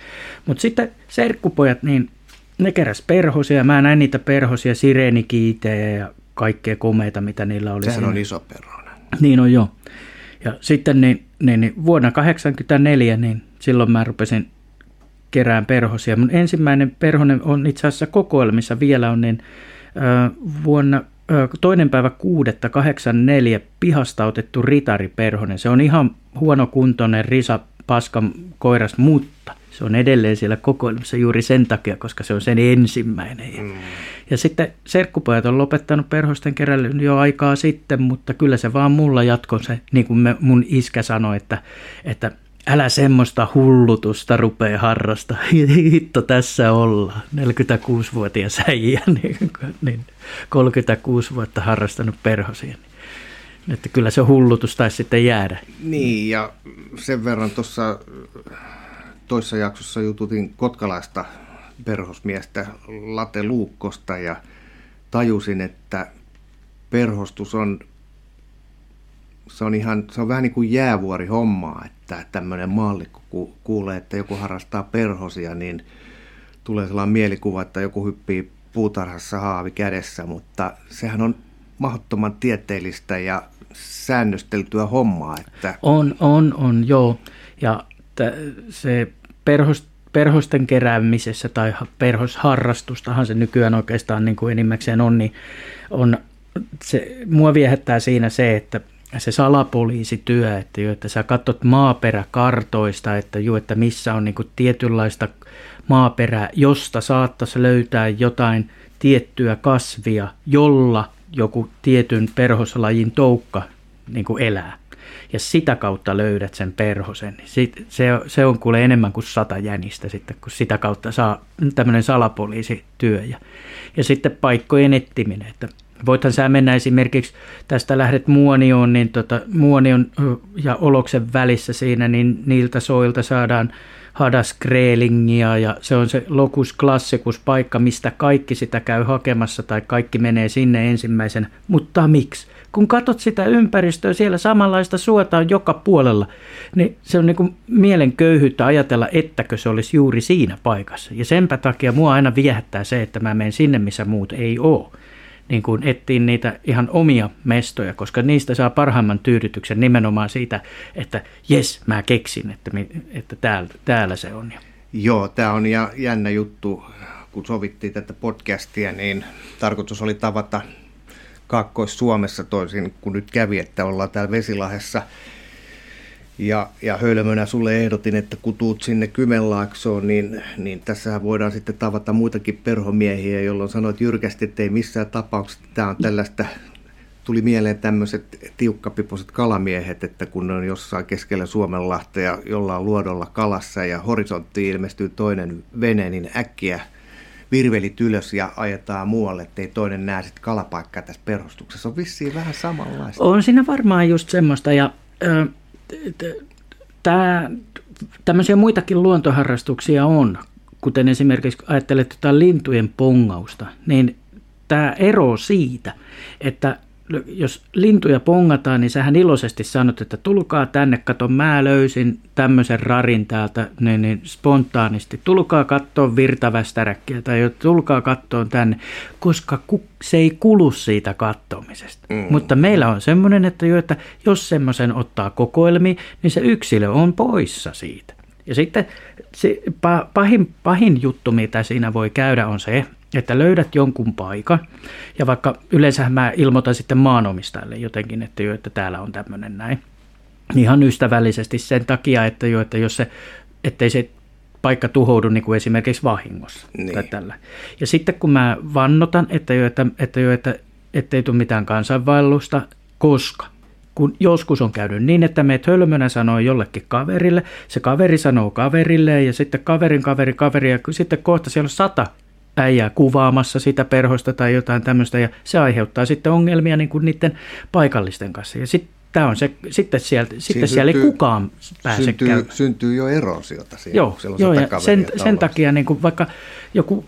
Speaker 1: Mutta sitten serkkupojat, niin ne keräs perhosia. Mä näin niitä perhosia, sireenikiitejä ja kaikkea komeita, mitä niillä oli.
Speaker 2: Sehän siinä. on iso perhonen.
Speaker 1: Niin on joo. Ja sitten niin, niin, niin vuonna 1984, niin silloin mä rupesin kerään perhosia. Mun ensimmäinen perhonen on itse asiassa kokoelmissa vielä on niin vuonna toinen päivä kuudetta 84 pihasta otettu ritariperhonen. Se on ihan huonokuntoinen risa paskan koiras, mutta se on edelleen siellä kokoelmassa juuri sen takia, koska se on sen ensimmäinen. Mm. Ja sitten serkkupojat on lopettanut perhosten keräilyn jo aikaa sitten, mutta kyllä se vaan mulla jatkoi se, niin kuin me, mun iskä sanoi, että, että älä semmoista hullutusta rupee harrasta. Hitto tässä ollaan. 46-vuotias äijä, niin, niin 36 vuotta harrastanut perhosia. Niin, että kyllä se hullutus taisi sitten jäädä.
Speaker 2: Niin, ja sen verran tuossa toissa jaksossa jututin kotkalaista perhosmiestä Late Luukkosta ja tajusin, että perhostus on, se on, ihan, se on vähän niin kuin jäävuori hommaa, että että tämmöinen maallikko kun kuulee, että joku harrastaa perhosia, niin tulee sellainen mielikuva, että joku hyppii puutarhassa haavi kädessä, mutta sehän on mahdottoman tieteellistä ja säännösteltyä hommaa. Että...
Speaker 1: On, on, on, joo. Ja t- se perhos, perhosten keräämisessä tai perhosharrastustahan se nykyään oikeastaan niin kuin enimmäkseen on, niin on, se, mua viehättää siinä se, että se salapoliisityö, että, että sä katsot maaperäkartoista, että, että missä on niin kuin tietynlaista maaperää, josta saattaisi löytää jotain tiettyä kasvia, jolla joku tietyn perhoslajin toukka niin kuin elää. Ja sitä kautta löydät sen perhosen. Se, se on kuule enemmän kuin sata jänistä sitten, kun sitä kautta saa tämmöinen salapoliisityö. Ja, ja sitten paikkojen etsiminen, että Voithan sä mennä esimerkiksi, tästä lähdet Muonioon, niin tota, Muonion ja Oloksen välissä siinä, niin niiltä soilta saadaan Hadaskreelingia ja se on se Locus Classicus paikka, mistä kaikki sitä käy hakemassa tai kaikki menee sinne ensimmäisen. Mutta miksi? Kun katsot sitä ympäristöä, siellä samanlaista suota on joka puolella, niin se on niin kuin mielen köyhyyttä ajatella, ettäkö se olisi juuri siinä paikassa. Ja senpä takia mua aina viehättää se, että mä menen sinne, missä muut ei ole niin kuin etsiin niitä ihan omia mestoja, koska niistä saa parhaimman tyydytyksen nimenomaan siitä, että jes, mä keksin, että, että täällä, täällä se on.
Speaker 2: Joo, tämä on jännä juttu. Kun sovittiin tätä podcastia, niin tarkoitus oli tavata Kaakkois-Suomessa toisin kuin nyt kävi, että ollaan täällä Vesilahessa – ja, ja hölmönä sulle ehdotin, että kun tuut sinne Kymenlaaksoon, niin, niin tässähän voidaan sitten tavata muitakin perhomiehiä, jolloin sanoit jyrkästi, että ei missään tapauksessa tämä on tällaista tuli mieleen tämmöiset tiukkapipoiset kalamiehet, että kun ne on jossain keskellä Suomenlahtea jollain luodolla kalassa ja horisonttiin ilmestyy toinen vene, niin äkkiä virvelit ylös ja ajetaan muualle, ettei toinen näe sitten kalapaikkaa tässä perhostuksessa. On vissiin vähän samanlaista.
Speaker 1: On siinä varmaan just semmoista ja tämä, tämmöisiä muitakin luontoharrastuksia on, kuten esimerkiksi ajattelet jotain lintujen pongausta, niin tämä ero siitä, että jos lintuja pongataan, niin sähän iloisesti sanot, että tulkaa tänne, kato mä löysin tämmöisen rarin täältä niin, niin spontaanisti. Tulkaa katsoa virtavästäräkkiä tai tulkaa katsoa tänne, koska se ei kulu siitä kattomisesta. Mm. Mutta meillä on semmoinen, että, jo, että jos semmoisen ottaa kokoelmiin, niin se yksilö on poissa siitä. Ja sitten se pahin, pahin juttu, mitä siinä voi käydä, on se, että löydät jonkun paikan, ja vaikka yleensä mä ilmoitan sitten maanomistajalle jotenkin, että jo, että täällä on tämmöinen näin, ihan ystävällisesti sen takia, että, jo, että jos se, ettei se paikka tuhoudu niin kuin esimerkiksi vahingossa niin. tai tällä. Ja sitten kun mä vannotan, että, jo, että, että, jo, että ettei tule mitään kansainvaellusta, koska kun joskus on käynyt niin, että meet hölmönä sanoo jollekin kaverille, se kaveri sanoo kaverille ja sitten kaverin kaveri kaveri ja sitten kohta siellä on sata äijää kuvaamassa sitä perhosta tai jotain tämmöistä, ja se aiheuttaa sitten ongelmia niin kuin niiden paikallisten kanssa. Ja sitten Tämä on se, sitten, sieltä, sitten siellä ei kukaan pääse
Speaker 2: syntyy, käymään. Syntyy jo erosiota
Speaker 1: siellä, joo, joo ja sen, sen takia niin kuin vaikka joku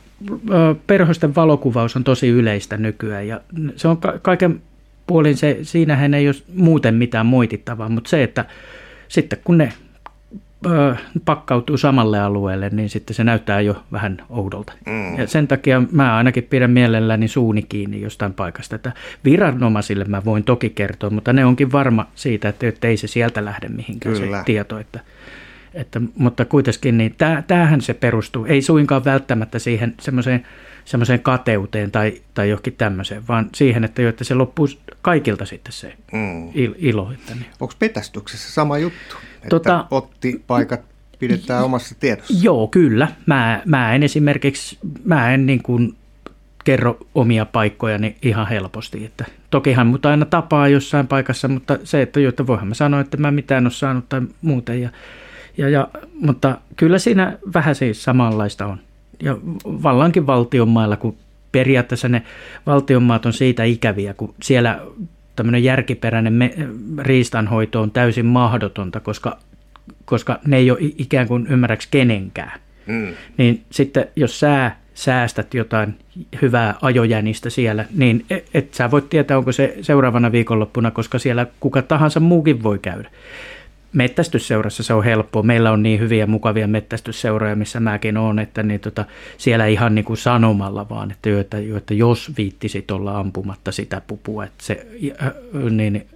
Speaker 1: perhosten valokuvaus on tosi yleistä nykyään ja se on ka- kaiken puolin se, siinähän ei ole muuten mitään moitittavaa, mutta se, että sitten kun ne pakkautuu samalle alueelle, niin sitten se näyttää jo vähän oudolta. Mm. Ja sen takia mä ainakin pidän mielelläni suuni kiinni jostain paikasta. Että viranomaisille mä voin toki kertoa, mutta ne onkin varma siitä, että, että ei se sieltä lähde mihinkään Kyllä. se tieto. Että, että, mutta kuitenkin niin tämähän se perustuu, ei suinkaan välttämättä siihen semmoiseen semmoiseen kateuteen tai, tai johonkin tämmöiseen, vaan siihen, että, jo, että se loppuu kaikilta sitten se mm. ilo. Että niin.
Speaker 2: Onko petästyksessä sama juttu? Että tota, ottipaikat pidetään omassa tiedossa?
Speaker 1: Joo, kyllä. Mä, mä en esimerkiksi, mä en niin kuin kerro omia paikkojani ihan helposti. Että tokihan mut aina tapaa jossain paikassa, mutta se, että, jo, että voihan mä sanoa, että mä mitään ole saanut tai muuten. Ja, ja, ja, mutta kyllä siinä vähän siis samanlaista on. Ja vallankin valtionmailla, kun periaatteessa ne valtionmaat on siitä ikäviä, kun siellä tämmöinen järkiperäinen me- riistanhoito on täysin mahdotonta, koska, koska ne ei ole ikään kuin ymmärräksi kenenkään. Mm. Niin sitten jos sä säästät jotain hyvää ajojänistä siellä, niin et, et sä voit tietää, onko se seuraavana viikonloppuna, koska siellä kuka tahansa muukin voi käydä. Mettästysseurassa se on helppoa. Meillä on niin hyviä mukavia mettästysseuroja, missä mäkin olen, että niin tota, siellä ihan niin kuin sanomalla vaan, että, että, että jos viittisit olla ampumatta sitä pupua, että se äh, niin,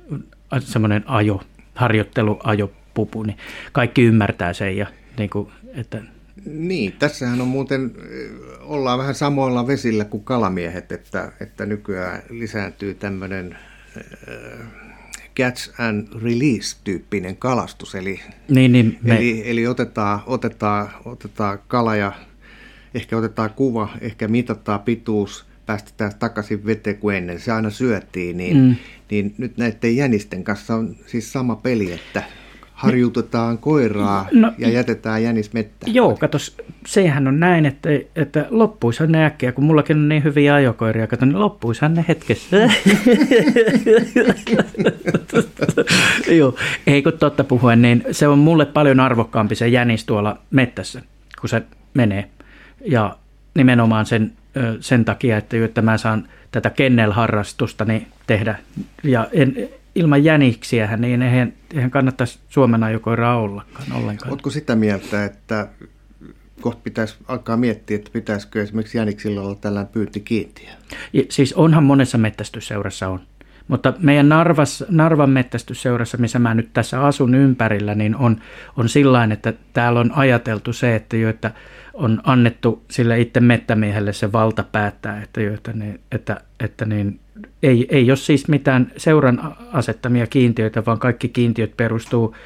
Speaker 1: semmoinen ajo, harjoittelu, ajopupu, niin kaikki ymmärtää sen ja niin kuin, että
Speaker 2: niin, tässähän on muuten, ollaan vähän samoilla vesillä kuin kalamiehet, että, että nykyään lisääntyy tämmöinen äh, catch and release-tyyppinen kalastus. Eli,
Speaker 1: niin, niin
Speaker 2: me... eli, eli otetaan, otetaan, otetaan kala ja ehkä otetaan kuva, ehkä mitataan pituus, päästetään takaisin veteen kuin ennen. Se aina syötiin, niin, mm. niin nyt näiden jänisten kanssa on siis sama peli, että harjutetaan koiraa no, ja jätetään jänis mettään.
Speaker 1: Joo, kato, sehän on näin, että, että loppuisihan ne äkkiä, kun mullakin on niin hyviä ajokoiria, kato, niin loppuisihan ne hetkessä. Joo, ei kun totta puhuen, niin se on mulle paljon arvokkaampi se jänis tuolla mettässä, kun se menee. Ja nimenomaan sen, sen takia, että, että mä saan tätä kennelharrastusta niin tehdä. Ja en, ilman jäniksiä, niin eihän, eihän kannattaisi Suomen ajokoiraa ollakaan ollenkaan.
Speaker 2: Oletko sitä mieltä, että kohta pitäisi alkaa miettiä, että pitäisikö esimerkiksi jäniksillä olla tällainen pyyntikiintiö?
Speaker 1: Ja, siis onhan monessa mettästysseurassa on. Mutta meidän Narvas, Narvan mettästysseurassa, missä mä nyt tässä asun ympärillä, niin on, on sillain, että täällä on ajateltu se, että, jo, että on annettu sille itse mettämiehelle se valta päättää, että, jo, että, niin, että, että niin, ei, ei ole siis mitään seuran asettamia kiintiöitä, vaan kaikki kiintiöt perustuu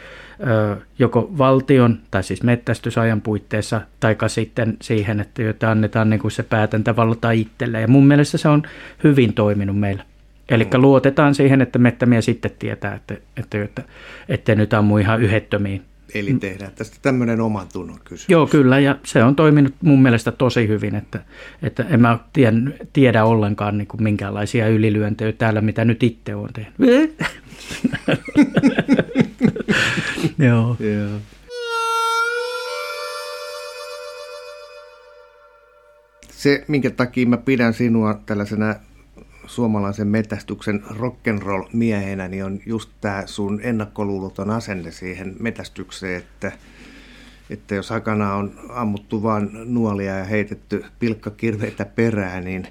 Speaker 1: joko valtion tai siis mettästysajan puitteissa, tai sitten siihen, että joita annetaan niin kuin se päätäntävalta itselle. Ja mun mielestä se on hyvin toiminut meillä. Eli mm. luotetaan siihen, että mettämiä sitten tietää, että, että, että, että nyt ammu ihan yhettömiin.
Speaker 2: Eli tehdään tästä tämmöinen oman tunnon kysymys.
Speaker 1: Joo, kyllä, ja se on toiminut mun mielestä tosi hyvin, että, että en mä tiedä, tiedä ollenkaan niin kuin minkäänlaisia ylilyöntejä täällä, mitä nyt itse on tehnyt. Joo. Joo.
Speaker 2: Se, minkä takia mä pidän sinua tällaisena suomalaisen metästyksen rock'n'roll-miehenä, niin on just tämä sun ennakkoluuloton asenne siihen metästykseen, että, että jos aikana on ammuttu vain nuolia ja heitetty pilkkakirveitä perään, niin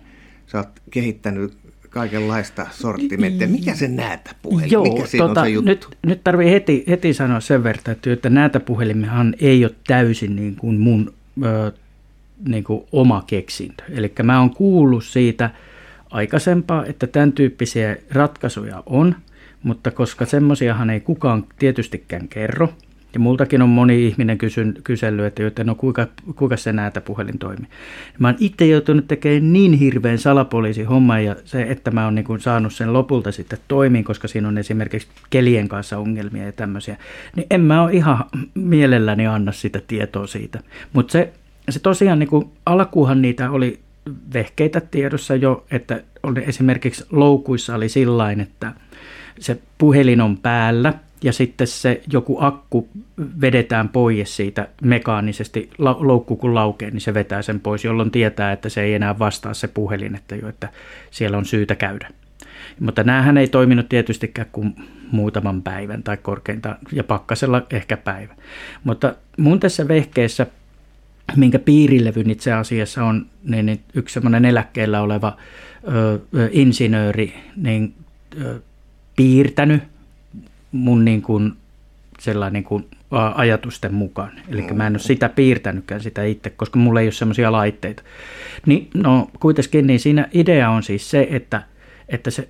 Speaker 2: sä oot kehittänyt kaikenlaista sortimenttia. Mikä se näätäpuhelin?
Speaker 1: Joo,
Speaker 2: Mikä
Speaker 1: tota,
Speaker 2: on se juttu?
Speaker 1: Nyt, nyt tarvii heti, heti sanoa sen verran, että, että näätäpuhelimmehan ei ole täysin niin kuin mun ö, niin kuin oma keksintö. Eli mä oon kuullut siitä – aikaisempaa, että tämän tyyppisiä ratkaisuja on, mutta koska semmoisiahan ei kukaan tietystikään kerro, ja multakin on moni ihminen kysyn, kysellyt, että, että no kuinka, kuinka se näitä puhelin toimii. Mä oon itse joutunut tekemään niin hirveän salapoliisi homma ja se, että mä oon niin kuin saanut sen lopulta sitten toimiin, koska siinä on esimerkiksi kelien kanssa ongelmia ja tämmöisiä, niin en mä ole ihan mielelläni anna sitä tietoa siitä. Mutta se, se tosiaan niin kuin, alkuuhan niitä oli vehkeitä tiedossa jo, että oli esimerkiksi loukuissa oli sillain, että se puhelin on päällä ja sitten se joku akku vedetään pois siitä mekaanisesti, loukku kun laukee, niin se vetää sen pois, jolloin tietää, että se ei enää vastaa se puhelin, että, jo, että siellä on syytä käydä. Mutta näähän ei toiminut tietystikään kuin muutaman päivän tai korkeintaan, ja pakkasella ehkä päivä. Mutta mun tässä vehkeessä – minkä piirilevyn itse asiassa on niin, niin yksi semmoinen eläkkeellä oleva ö, insinööri niin, ö, piirtänyt mun niin kuin, sellainen niin kuin, ajatusten mukaan. Eli mä en ole sitä piirtänytkään sitä itse, koska mulla ei ole semmoisia laitteita. Niin, no kuitenkin niin siinä idea on siis se, että, että se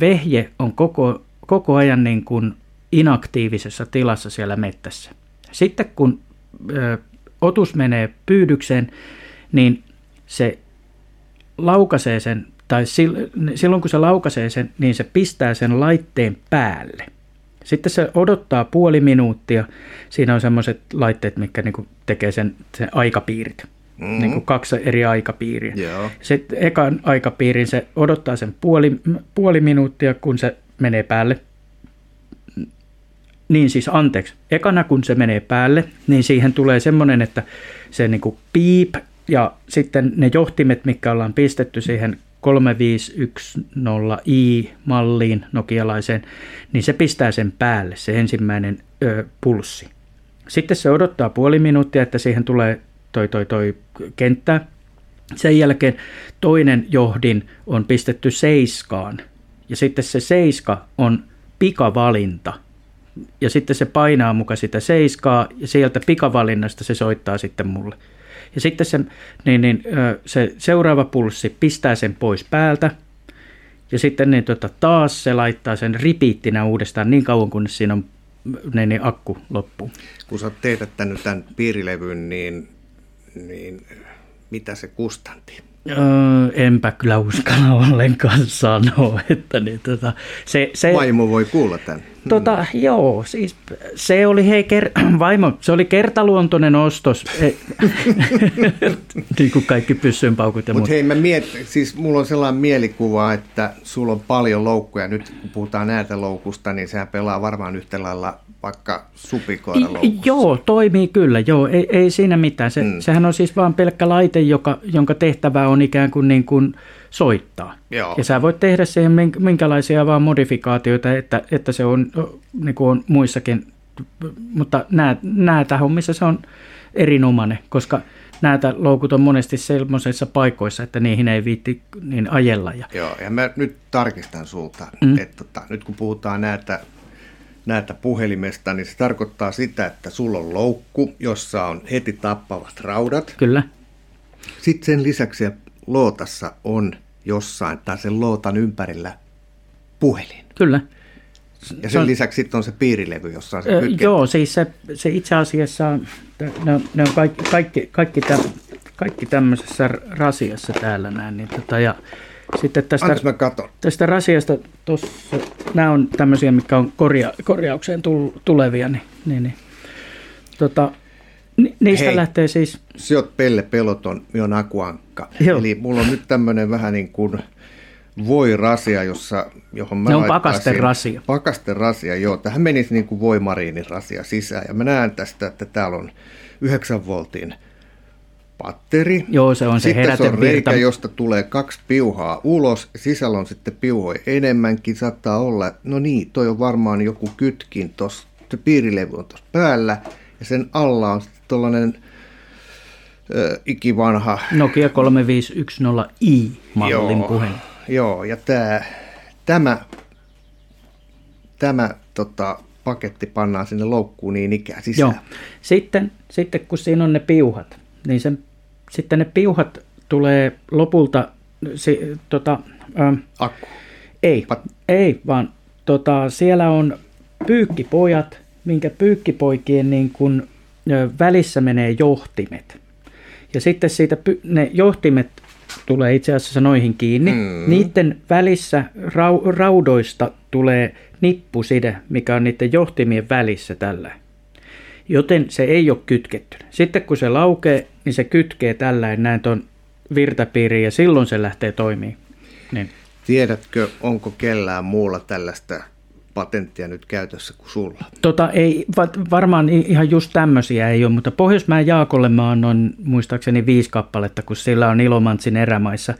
Speaker 1: vehje on koko, koko ajan niin kuin inaktiivisessa tilassa siellä mettässä. Sitten kun ö, otus menee pyydykseen, niin se laukaisee sen, tai silloin kun se laukaisee sen, niin se pistää sen laitteen päälle. Sitten se odottaa puoli minuuttia. Siinä on semmoiset laitteet, mitkä niinku tekee sen, sen aikapiirit. Mm-hmm. Niin kuin kaksi eri aikapiiriä.
Speaker 2: Joo.
Speaker 1: Sitten ekan aikapiirin se odottaa sen puoli, puoli minuuttia, kun se menee päälle. Niin siis anteeksi, ekana kun se menee päälle, niin siihen tulee semmoinen, että se niin kuin piip ja sitten ne johtimet, mikä ollaan pistetty siihen 3510i-malliin nokialaiseen, niin se pistää sen päälle, se ensimmäinen ö, pulssi. Sitten se odottaa puoli minuuttia, että siihen tulee toi, toi, toi kenttä. Sen jälkeen toinen johdin on pistetty seiskaan. Ja sitten se seiska on pikavalinta. Ja sitten se painaa muka sitä seiskaa ja sieltä pikavalinnasta se soittaa sitten mulle. Ja sitten se, niin, niin, se seuraava pulssi pistää sen pois päältä. Ja sitten niin, tota, taas se laittaa sen ripiittinä uudestaan niin kauan, kunnes siinä on niin, niin akku loppuu.
Speaker 2: Kun sä oot teetättänyt tämän piirilevyn, niin, niin mitä se kustanti?
Speaker 1: Öö, enpä kyllä uskalla ollenkaan sanoa, että niin, tota,
Speaker 2: se, se, Vaimo voi kuulla tämän.
Speaker 1: Tota, hmm. Joo, siis se oli hei, ker, vaimo, se oli kertaluontoinen ostos, niin kuin kaikki pyssynpaukut ja
Speaker 2: Mutta hei, mä miet, siis mulla on sellainen mielikuva, että sulla on paljon loukkuja. Nyt kun puhutaan näitä loukusta, niin sehän pelaa varmaan yhtä lailla vaikka supikoiraloukussa.
Speaker 1: Joo, toimii kyllä. Joo, ei, ei siinä mitään. Se, hmm. Sehän on siis vain pelkkä laite, joka, jonka tehtävä on ikään kuin, niin kuin soittaa. Joo. Ja sä voit tehdä siihen minkälaisia vaan modifikaatioita, että, että se on, niin kuin on muissakin. Mutta näitä hommissa se on erinomainen, koska näitä loukut on monesti sellaisissa paikoissa, että niihin ei viitti niin ajella. Ja...
Speaker 2: Joo, ja mä nyt tarkistan sulta, mm. että tota, nyt kun puhutaan näitä näitä puhelimesta, niin se tarkoittaa sitä, että sulla on loukku, jossa on heti tappavat raudat.
Speaker 1: Kyllä.
Speaker 2: Sitten sen lisäksi lootassa on jossain, tai sen lootan ympärillä puhelin.
Speaker 1: Kyllä.
Speaker 2: Ja sen on, lisäksi sitten on se piirilevy, jossa on se
Speaker 1: kytkentä. Joo, siis se, se itse asiassa, ne on, ne on kaikki, kaikki, kaikki, kaikki tämmöisessä rasiassa täällä näin. Niin tota, ja sitten tästä,
Speaker 2: Antas mä katon.
Speaker 1: tästä rasiasta, tossa, nämä on tämmöisiä, mitkä on korja, korjaukseen tulevia, niin, niin, niin tota, ni, niistä Hei, lähtee siis...
Speaker 2: Sä oot Pelle Peloton, minä on Akuankka. Joo. Eli mulla on nyt tämmöinen vähän niin kuin voi rasia, jossa, johon mä
Speaker 1: Ne on pakasten rasia.
Speaker 2: Pakasten rasia, joo. Tähän menisi niin kuin voimariinin rasia sisään. Ja mä näen tästä, että täällä on 9 voltin patteri.
Speaker 1: Joo, se on se
Speaker 2: Sitten se on reikä, josta tulee kaksi piuhaa ulos. Sisällä on sitten piuhoja enemmänkin. Saattaa olla, no niin, toi on varmaan joku kytkin tuossa. Piirilevy on tuossa päällä. Ja sen alla on sitten tuollainen äh, ikivanha...
Speaker 1: Nokia 3510i-mallin puhelin.
Speaker 2: Joo, ja tää, tämä, tämä tota, paketti pannaan sinne loukkuun niin ikään sisään. Joo.
Speaker 1: Sitten, sitten kun siinä on ne piuhat, niin sen, sitten ne piuhat tulee lopulta... Si, tota,
Speaker 2: ähm, Akku.
Speaker 1: Ei, Pat- ei vaan tota, siellä on pyykkipojat, minkä pyykkipoikien niin kun, ö, välissä menee johtimet. Ja sitten siitä ne johtimet tulee itse asiassa noihin kiinni. Mm. Niiden välissä rau, raudoista tulee nippuside, mikä on niiden johtimien välissä tällä. Joten se ei ole kytketty. Sitten kun se laukee, niin se kytkee tällä näin tuon virtapiiriin ja silloin se lähtee toimimaan. Niin.
Speaker 2: Tiedätkö, onko kellään muulla tällaista patenttia nyt käytössä kuin sulla?
Speaker 1: Tota, ei, varmaan ihan just tämmöisiä ei ole, mutta Pohjoismäen Jaakolle mä annoin muistaakseni viisi kappaletta, kun sillä on Ilomantsin erämaissa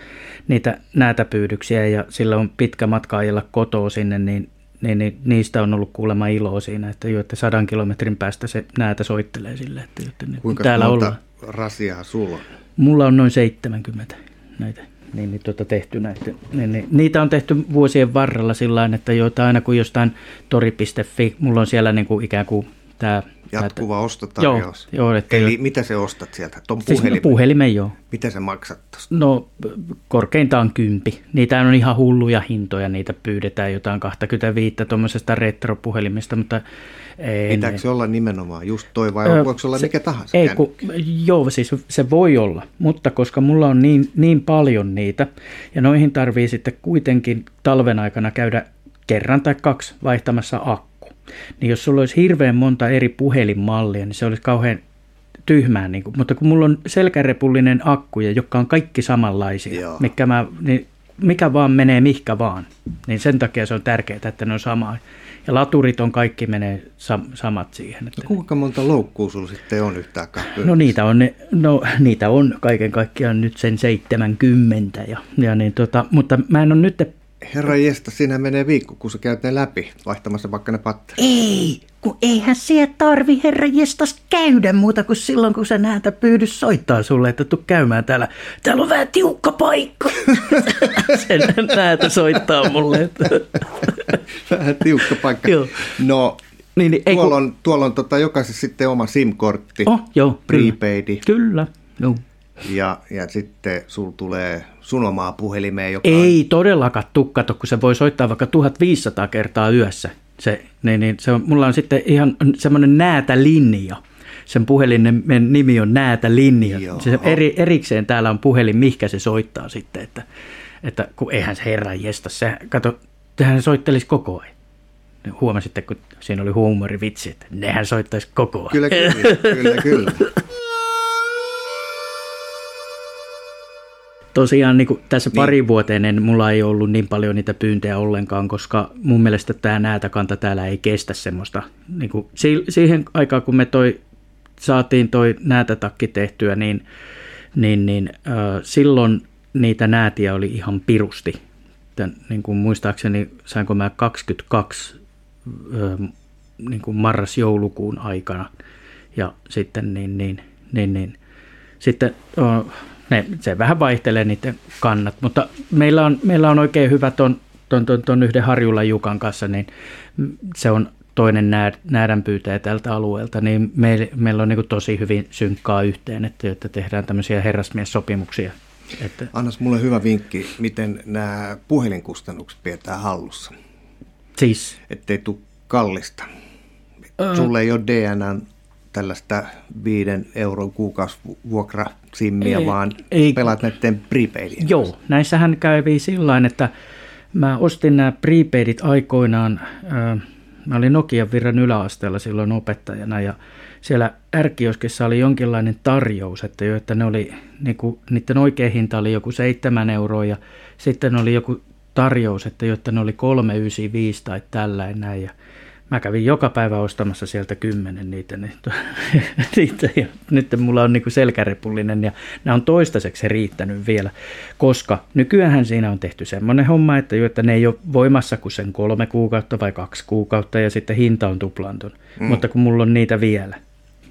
Speaker 1: niitä näätäpyydyksiä ja sillä on pitkä matka ajella kotoa sinne, niin, niin, niin niistä on ollut kuulemma iloa siinä, että, jo, että sadan kilometrin päästä se näätä soittelee sille. Että, että
Speaker 2: Kuinka täällä monta ollaan. rasiaa sulla on?
Speaker 1: Mulla on noin 70 näitä niin, niin tuota tehty näitä, niin, niin, niitä on tehty vuosien varrella sillä että joita aina kun jostain tori.fi, mulla on siellä niin kuin ikään kuin tämä
Speaker 2: Jatkuva ostotarjous.
Speaker 1: Joo, joo,
Speaker 2: että Eli jo... mitä se ostat sieltä? Tuon siis
Speaker 1: puhelimen? No, puhelimen, joo.
Speaker 2: Mitä se maksat tosta?
Speaker 1: No korkeintaan kympi. Niitä on ihan hulluja hintoja, niitä pyydetään jotain 25 tuommoisesta retropuhelimesta, mutta
Speaker 2: ei, Pitääkö se olla nimenomaan just toi vai öö, voiko se olla se, mikä tahansa?
Speaker 1: Ei, kun, joo, siis se voi olla, mutta koska mulla on niin, niin paljon niitä ja noihin tarvii sitten kuitenkin talven aikana käydä kerran tai kaksi vaihtamassa akku. Niin jos sulla olisi hirveän monta eri puhelinmallia, niin se olisi kauhean tyhmää. Niin kuin, mutta kun mulla on selkärepullinen akkuja, jotka on kaikki samanlaisia, Joo. mikä, mä, niin mikä vaan menee mihkä vaan, niin sen takia se on tärkeää, että ne on samaa. Ja laturit on kaikki menee sam- samat siihen. Että...
Speaker 2: No kuinka monta loukkuu sulla sitten on yhtään
Speaker 1: No niitä on, ne, no, niitä on kaiken kaikkiaan nyt sen 70. Ja, ja niin tota, mutta mä en ole nyt
Speaker 2: Herra Jesta, siinä menee viikko, kun sä käyt ne läpi, vaihtamassa vaikka ne patterit.
Speaker 1: Ei, kun eihän se tarvi herra jestas käydä muuta kuin silloin, kun sä näitä pyydys soittaa sulle, että tuu käymään täällä. Täällä on vähän tiukka paikka. Sen näitä soittaa mulle.
Speaker 2: Vähän tiukka paikka.
Speaker 1: Joo.
Speaker 2: No,
Speaker 1: Niin, niin, ei
Speaker 2: tuolla
Speaker 1: kun-
Speaker 2: on, tuolla on tota, jokaisessa sitten oma SIM-kortti,
Speaker 1: Oh, joo, kyllä.
Speaker 2: prepaidi,
Speaker 1: Kyllä, joo.
Speaker 2: ja, ja sitten sul tulee sun omaa puhelimeen, joka on
Speaker 1: Ei todellakaan tukkato, kun se voi soittaa vaikka 1500 kertaa yössä. Se, niin, niin, se on, mulla on sitten ihan semmoinen näätä linja. Sen puhelinen nimi on näätä linja.
Speaker 2: Joo.
Speaker 1: Se eri, erikseen täällä on puhelin, mihkä se soittaa sitten. Että, että kun eihän se herran jesta, se, kato, sehän soittelisi koko ajan. Huomasitte, kun siinä oli huumorivitsi, että nehän soittaisi koko ajan.
Speaker 2: Kyllä, kyllä, kyllä, kyllä.
Speaker 1: Tosiaan niin kuin tässä
Speaker 2: Niin.
Speaker 1: pari vuoteen en, mulla ei ollut niin paljon niitä pyyntejä ollenkaan, koska mun mielestä tämä näätäkanta täällä ei kestä semmoista. Niin kuin, si- siihen aikaan, kun me toi, saatiin toi näätätakki tehtyä, niin, niin, niin äh, silloin niitä näätiä oli ihan pirusti. Tän, niin kuin muistaakseni sainko mä 22 ö, niin kuin marras-joulukuun aikana. Ja sitten niin, niin, niin, niin. Sitten o, ne, se vähän vaihtelee niiden kannat, mutta meillä on, meillä on oikein hyvä ton, ton, ton, ton yhden Harjulla Jukan kanssa, niin se on toinen nää, näädänpyytäjä tältä alueelta, niin meillä, meillä on niin tosi hyvin synkkaa yhteen, että, että tehdään tämmöisiä herrasmies-sopimuksia. Että,
Speaker 2: Annas mulle hyvä vinkki, miten nämä puhelinkustannukset pidetään hallussa,
Speaker 1: siis
Speaker 2: ettei tule kallista. Sulle ei ole DNA tällaista viiden euron kuukausivuokrasimmiä,
Speaker 1: Ei,
Speaker 2: vaan
Speaker 1: ei.
Speaker 2: pelaat näiden prepaidien.
Speaker 1: Joo, näissähän kävi sillä tavalla, että mä ostin nämä prepaidit aikoinaan, ää, mä olin Nokian virran yläasteella silloin opettajana ja siellä ärkioskissa oli jonkinlainen tarjous, että, jo, että ne oli, niin kuin, niiden oikea hinta oli joku 7 euroa ja sitten oli joku tarjous, että jotta ne oli 395 tai tällainen näin ja Mä kävin joka päivä ostamassa sieltä kymmenen niitä, niin, niitä ja nyt mulla on niinku selkärepullinen ja nämä on toistaiseksi riittänyt vielä, koska nykyään siinä on tehty semmoinen homma, että, jo, että ne ei ole voimassa kuin sen kolme kuukautta vai kaksi kuukautta ja sitten hinta on tuplantunut, mm. mutta kun mulla on niitä vielä,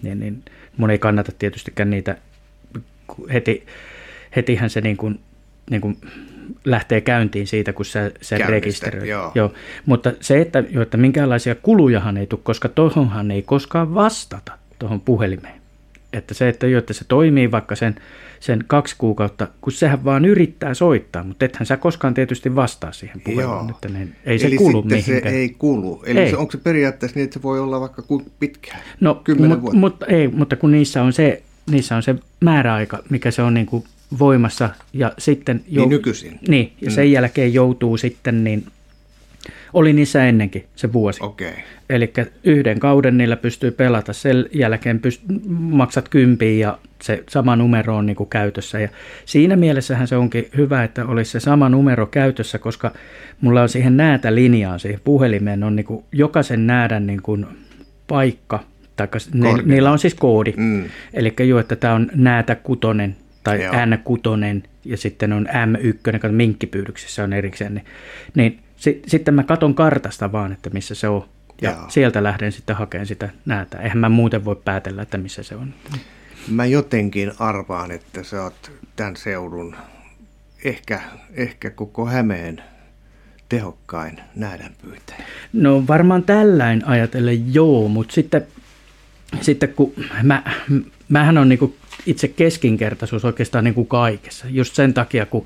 Speaker 1: niin, niin mun ei kannata tietystikään niitä heti, hetihän se niin kuin, niin kuin lähtee käyntiin siitä, kun sä,
Speaker 2: Käynnistät,
Speaker 1: rekisteröit.
Speaker 2: joo.
Speaker 1: Joo. Mutta se, että, jo, että minkäänlaisia kulujahan ei tule, koska tuohonhan ei koskaan vastata tuohon puhelimeen. Että se, että, jo, että se toimii vaikka sen, sen kaksi kuukautta, kun sehän vaan yrittää soittaa, mutta ethän sä koskaan tietysti vastaa siihen puhelimeen. Että ne, ei se
Speaker 2: Eli
Speaker 1: kulu mihinkään.
Speaker 2: se ei kulu. Eli
Speaker 1: Ei.
Speaker 2: Se, onko se periaatteessa niin, että se voi olla vaikka kuin pitkään?
Speaker 1: No, mut,
Speaker 2: vuotta.
Speaker 1: mutta ei, mutta kun niissä on se, niissä on se määräaika, mikä se on niin kuin voimassa ja sitten...
Speaker 2: Niin nykyisin.
Speaker 1: Niin, ja sen jälkeen joutuu sitten niin, oli niissä ennenkin se vuosi.
Speaker 2: Okei. Okay.
Speaker 1: Eli yhden kauden niillä pystyy pelata, sen jälkeen pyst- maksat kympiin ja se sama numero on niin kuin käytössä. Ja siinä mielessähän se onkin hyvä, että olisi se sama numero käytössä, koska mulla on siihen näätä linjaan, siihen puhelimeen on niin kuin jokaisen näädän niin kuin paikka, tai ne, niillä on siis koodi.
Speaker 2: Mm.
Speaker 1: Eli jo, että tämä on näätä kutonen tai
Speaker 2: Joo.
Speaker 1: N6 ja sitten on M1, kato minkkipyydyksissä on erikseen. Niin, niin si, sitten mä katon kartasta vaan, että missä se on. Ja
Speaker 2: Joo.
Speaker 1: sieltä lähden sitten hakemaan sitä näätä. Eihän mä muuten voi päätellä, että missä se on.
Speaker 2: Mä jotenkin arvaan, että sä oot tämän seudun, ehkä, ehkä koko Hämeen tehokkain näädänpyytäjä.
Speaker 1: No varmaan tällain ajatellen joo, mutta sitten, sitten kun mä, mähän on niinku itse keskinkertaisuus oikeastaan niinku kaikessa. Just sen takia, kun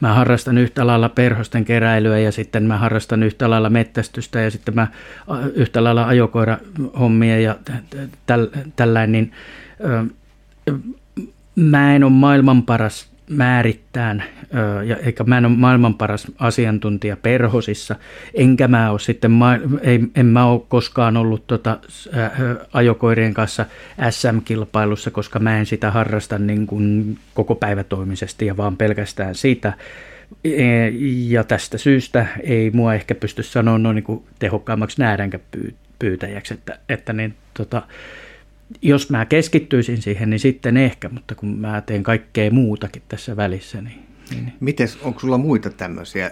Speaker 1: mä harrastan yhtä lailla perhosten keräilyä ja sitten mä harrastan yhtä lailla mettästystä ja sitten mä yhtä lailla ajokoirahommia ja täl, tällainen, niin mä en ole maailman paras määrittään, ja, eikä mä en ole maailman paras asiantuntija perhosissa, enkä mä ole sitten, ei, en mä ole koskaan ollut tota, ajokoirien kanssa SM-kilpailussa, koska mä en sitä harrasta niin kuin koko päivätoimisesti ja vaan pelkästään sitä. E, Ja tästä syystä ei mua ehkä pysty sanoa no, niin kuin tehokkaammaksi pyy- pyytäjäksi, että, että niin, tota, jos mä keskittyisin siihen, niin sitten ehkä, mutta kun mä teen kaikkea muutakin tässä välissä, niin, niin
Speaker 2: Mites, onko sulla muita tämmöisiä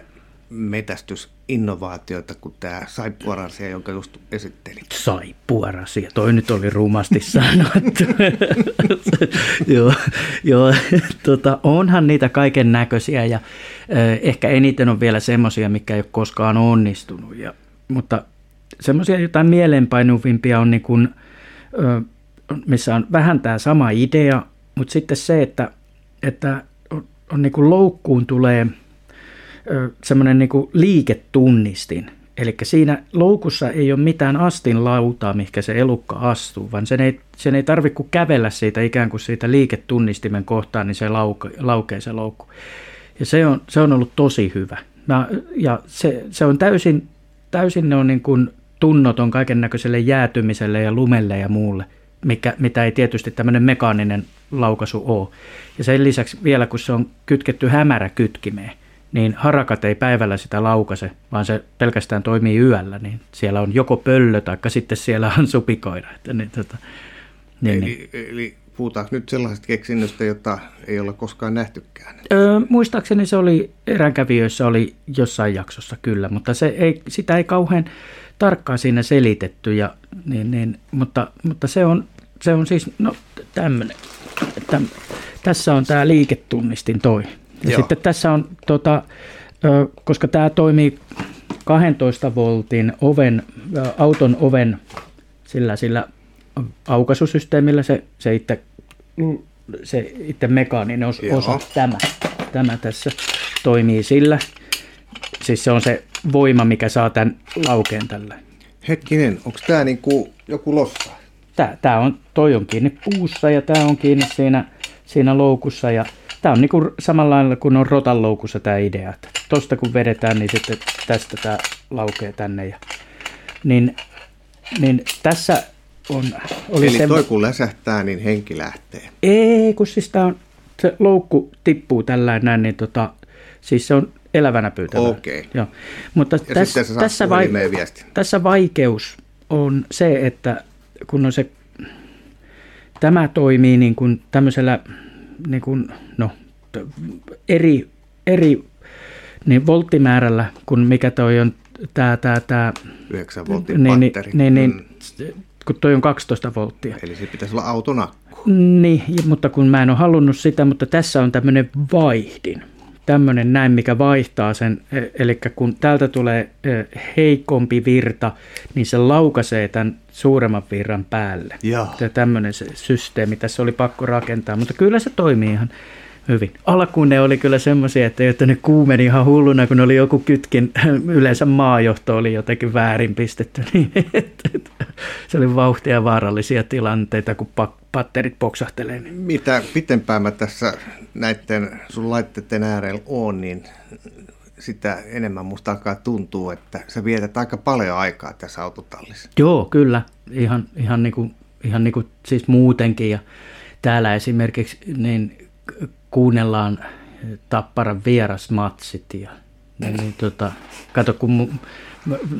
Speaker 2: metästysinnovaatioita kuin tämä saippuarasia, jonka just esittelit?
Speaker 1: Saippuarasia, toi nyt oli rumasti sanottu. joo, joo tota, onhan niitä kaiken näköisiä ja eh, ehkä eniten on vielä semmoisia, mikä ei ole koskaan onnistunut. Ja, mutta semmoisia jotain mieleenpainuvimpia on niin kuin, missä on vähän tämä sama idea, mutta sitten se, että, että on, on niin kuin loukkuun tulee – semmoinen niin liiketunnistin. Eli siinä loukussa ei ole mitään astin lautaa, mikä se elukka astuu, vaan sen ei, sen ei tarvitse kuin kävellä siitä ikään kuin siitä liiketunnistimen kohtaan, niin se lauke, laukee se loukku. Ja se on, se on ollut tosi hyvä. Mä, ja se, se on täysin, täysin ne on niin kuin tunnoton kaiken näköiselle jäätymiselle ja lumelle ja muulle, mikä, mitä ei tietysti tämmöinen mekaaninen laukaisu ole. Ja sen lisäksi vielä, kun se on kytketty hämäräkytkimeen, niin harakat ei päivällä sitä laukase, vaan se pelkästään toimii yöllä, niin siellä on joko pöllö tai sitten siellä on supikoira. Että niin, tota,
Speaker 2: niin, eli, niin. eli puhutaanko nyt sellaisesta keksinnöstä, jota ei ole koskaan nähtykään?
Speaker 1: Öö, muistaakseni se oli eränkävijöissä oli jossain jaksossa kyllä, mutta se ei, sitä ei kauhean tarkkaan siinä selitetty, ja, niin, niin, mutta, mutta se, on, se on siis no, tämmöinen. Tässä on tämä liiketunnistin toi. Ja Joo. sitten tässä on, tota, koska tämä toimii 12 voltin oven, auton oven sillä, sillä aukaisusysteemillä, se, se, itse, se itse mekaaninen osa, osa tämä, tämä tässä toimii sillä. Siis se on se voima, mikä saa tämän laukeen tällä.
Speaker 2: Hetkinen, onko tämä niinku joku lossa?
Speaker 1: Tämä, tämä on, toi on kiinni puussa ja tämä on kiinni siinä, siinä loukussa ja Tämä on niin kuin samalla lailla kuin on rotanloukussa tämä idea, että tuosta kun vedetään, niin sitten tästä tämä laukee tänne. Ja, niin, niin tässä on...
Speaker 2: Oli Eli se, toi kun läsähtää, niin henki lähtee.
Speaker 1: Ei, kun siis tämä on, se loukku tippuu tällä näin, niin tota, siis se on elävänä pyytävä.
Speaker 2: Okei. Okay.
Speaker 1: Joo. Mutta ja täs, tässä, vai, tässä vaikeus on se, että kun on se, tämä toimii niin kuin tämmöisellä niin kuin, no, eri, eri niin volttimäärällä kuin mikä toi on tämä... tämä, tämä
Speaker 2: 9 voltin niin, niin.
Speaker 1: Niin, niin, mm. kun toi on 12 volttia.
Speaker 2: Eli se pitäisi olla autonakku.
Speaker 1: Niin, mutta kun mä en ole halunnut sitä, mutta tässä on tämmöinen vaihdin. Tämmöinen näin, mikä vaihtaa sen, e, eli kun täältä tulee e, heikompi virta, niin se laukaisee tämän suuremman virran päälle. Joo. Tämmöinen se systeemi tässä oli pakko rakentaa, mutta kyllä se toimii ihan hyvin. Alkuun ne oli kyllä semmoisia, että, että ne kuumeni ihan hulluna, kun oli joku kytkin, yleensä maajohto oli jotenkin väärin pistetty. Niin, se oli vauhtia vaarallisia tilanteita, kun patterit poksahtelee. Niin.
Speaker 2: Mitä pitempään mä tässä näiden sun laitteiden äärellä on, niin sitä enemmän musta alkaa tuntua, että sä vietät aika paljon aikaa tässä autotallissa.
Speaker 1: Joo, kyllä. Ihan, ihan, niin kuin, ihan niin kuin siis muutenkin. Ja täällä esimerkiksi niin kuunnellaan Tapparan vierasmatsit ja niin, niin, tota, kato kun mu,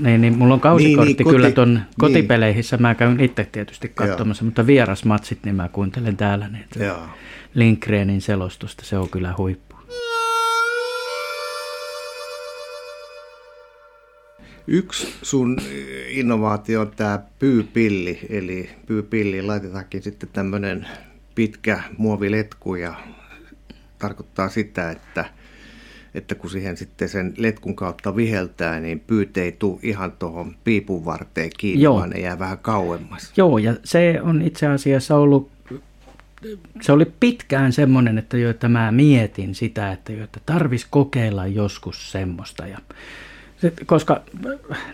Speaker 1: niin, niin, mulla on kausikortti niin, niin, kyllä tuon niin. kotipeleihissä, mä käyn itse tietysti katsomassa, Joo. mutta vierasmatsit niin mä kuuntelen täällä niin, Joo. Lindgrenin selostusta, se on kyllä huippu.
Speaker 2: Yksi sun innovaatio on tämä pyypilli, eli pyypilliin laitetaankin sitten tämmöinen pitkä muoviletku ja tarkoittaa sitä, että, että kun siihen sitten sen letkun kautta viheltää, niin pyyt ei tule ihan tuohon piipun varteen kiinni, Joo. vaan ne jää vähän kauemmas.
Speaker 1: Joo, ja se on itse asiassa ollut, se oli pitkään semmoinen, että jo, että mä mietin sitä, että, jo, että tarvis kokeilla joskus semmoista. Ja, koska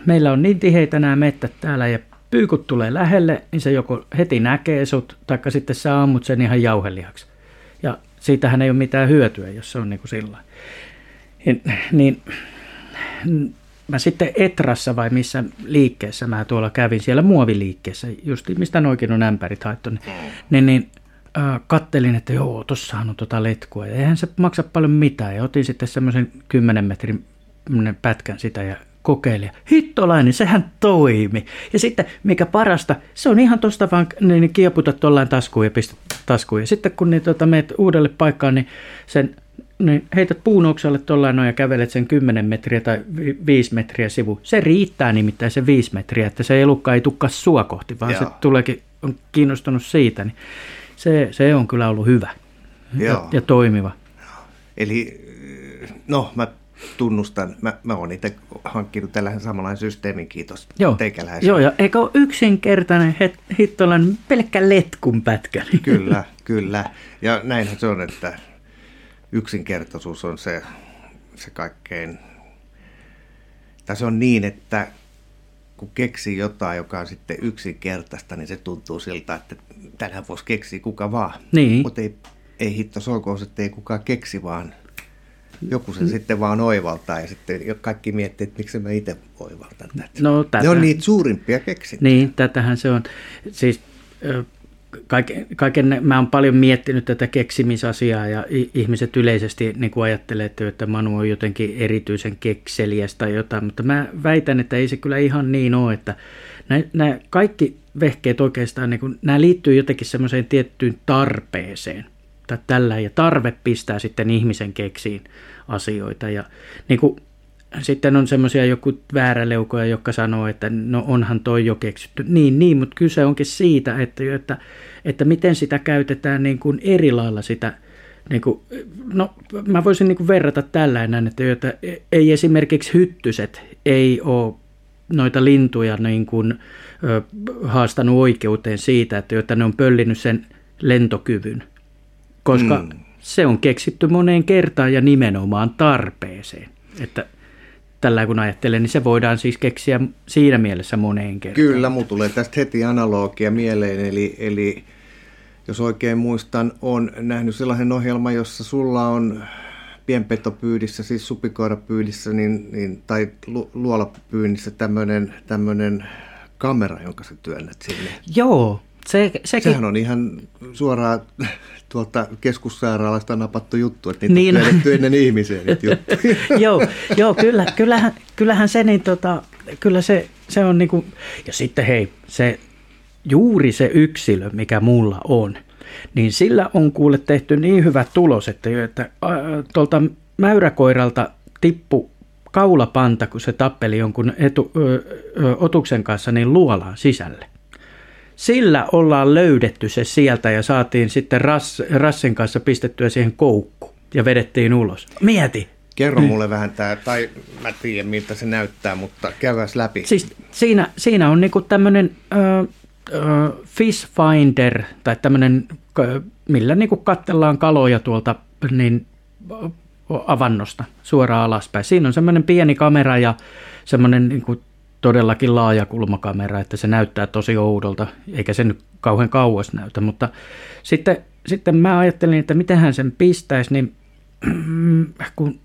Speaker 1: meillä on niin tiheitä nämä mettät täällä ja pyykut tulee lähelle, niin se joko heti näkee sut, taikka sitten sä ammut sen ihan jauhelihaksi. Ja siitähän ei ole mitään hyötyä, jos se on niin kuin sillä. Niin, niin mä sitten Etrassa vai missä liikkeessä mä tuolla kävin, siellä muoviliikkeessä, just mistä noikin on ämpärit haettu, niin, niin, niin äh, kattelin, että joo, tossahan on tota letkua, ja eihän se maksa paljon mitään, ja otin sitten semmoisen 10 metrin pätkän sitä ja kokeilija. Hittolainen, sehän toimi. Ja sitten, mikä parasta, se on ihan tuosta vaan niin, kieputat tuollain taskuun ja pistät taskuun. Ja sitten kun niin, tota, meet uudelle paikkaan, niin sen niin heität puun oksalle tuollain ja kävelet sen 10 metriä tai 5 metriä sivu. Se riittää nimittäin se 5 metriä, että se elukka ei tukka sua kohti, vaan Joo. se tuleekin, on kiinnostunut siitä. Niin se, se on kyllä ollut hyvä ja, ja toimiva.
Speaker 2: Eli no mä tunnustan, mä, mä oon itse hankkinut tällaisen samanlaisen systeemin, kiitos
Speaker 1: Joo,
Speaker 2: teikäläisen.
Speaker 1: Joo, ja eikö ole yksinkertainen hittolan pelkkä letkun pätkä?
Speaker 2: Kyllä, kyllä. Ja näinhän se on, että yksinkertaisuus on se, se kaikkein, tai se on niin, että kun keksii jotain, joka on sitten yksinkertaista, niin se tuntuu siltä, että tänään voisi keksiä kuka vaan.
Speaker 1: Niin.
Speaker 2: Mutta ei, ei hitto soikoon, että ei kukaan keksi, vaan joku sen sitten vaan oivaltaa ja sitten kaikki miettii, että miksi mä itse oivaltan tätä. No, tätä. Ne on niitä suurimpia keksintöjä.
Speaker 1: Niin, tätähän se on. Siis kaiken, kaiken, mä oon paljon miettinyt tätä keksimisasiaa ja ihmiset yleisesti niin kuin ajattelee, että Manu on jotenkin erityisen kekseliäs tai jotain, mutta mä väitän, että ei se kyllä ihan niin ole, että nämä, nämä kaikki vehkeet oikeastaan, niin kuin, nämä liittyy jotenkin semmoiseen tiettyyn tarpeeseen tai tällä ja tarve pistää sitten ihmisen keksiin asioita ja niin kuin sitten on semmoisia joku vääräleukoja, jotka sanoo, että no onhan toi jo keksitty. Niin, niin, mutta kyse onkin siitä, että, että, että miten sitä käytetään niin kuin eri lailla sitä, niin kuin, no mä voisin niin kuin verrata tällainen, että, että ei esimerkiksi hyttyset ei ole noita lintuja niin kuin, ö, haastanut oikeuteen siitä, että, että ne on pöllinyt sen lentokyvyn, koska mm. se on keksitty moneen kertaan ja nimenomaan tarpeeseen. Että tällä kun ajattelen, niin se voidaan siis keksiä siinä mielessä moneen kertaan.
Speaker 2: Kyllä, mulla tulee tästä heti analogia mieleen, eli, eli jos oikein muistan, on nähnyt sellaisen ohjelman, jossa sulla on pienpetopyydissä, siis supikoirapyydissä niin, niin, tai lu, luolapyynnissä tämmöinen, tämmöinen kamera, jonka sä työnnät sinne.
Speaker 1: Joo, se, sekin...
Speaker 2: Sehän on ihan suoraan tuolta keskussairaalasta napattu juttu, että niitä niin. on ennen ihmisiä niitä juttuja.
Speaker 1: joo, joo kyllä, kyllähän, kyllähän se, niin tota, kyllä se, se on niin kuin, ja sitten hei, se juuri se yksilö, mikä mulla on, niin sillä on kuule tehty niin hyvä tulos, että, että äh, tuolta mäyräkoiralta tippu kaulapanta, kun se tappeli jonkun etu, ö, ö, otuksen kanssa, niin luolaan sisälle sillä ollaan löydetty se sieltä ja saatiin sitten Rass, Rassin kanssa pistettyä siihen koukku ja vedettiin ulos. Mieti.
Speaker 2: Kerro mulle mm. vähän tämä, tai mä tiedän miltä se näyttää, mutta käydään läpi.
Speaker 1: Siis siinä, siinä on niinku tämmöinen fish finder, tai tämmöinen, millä niinku katsellaan kaloja tuolta niin, avannosta suoraan alaspäin. Siinä on semmoinen pieni kamera ja semmoinen niinku todellakin laaja kulmakamera, että se näyttää tosi oudolta, eikä se nyt kauhean kauas näytä, mutta sitten, sitten mä ajattelin, että miten sen pistäisi, niin kun,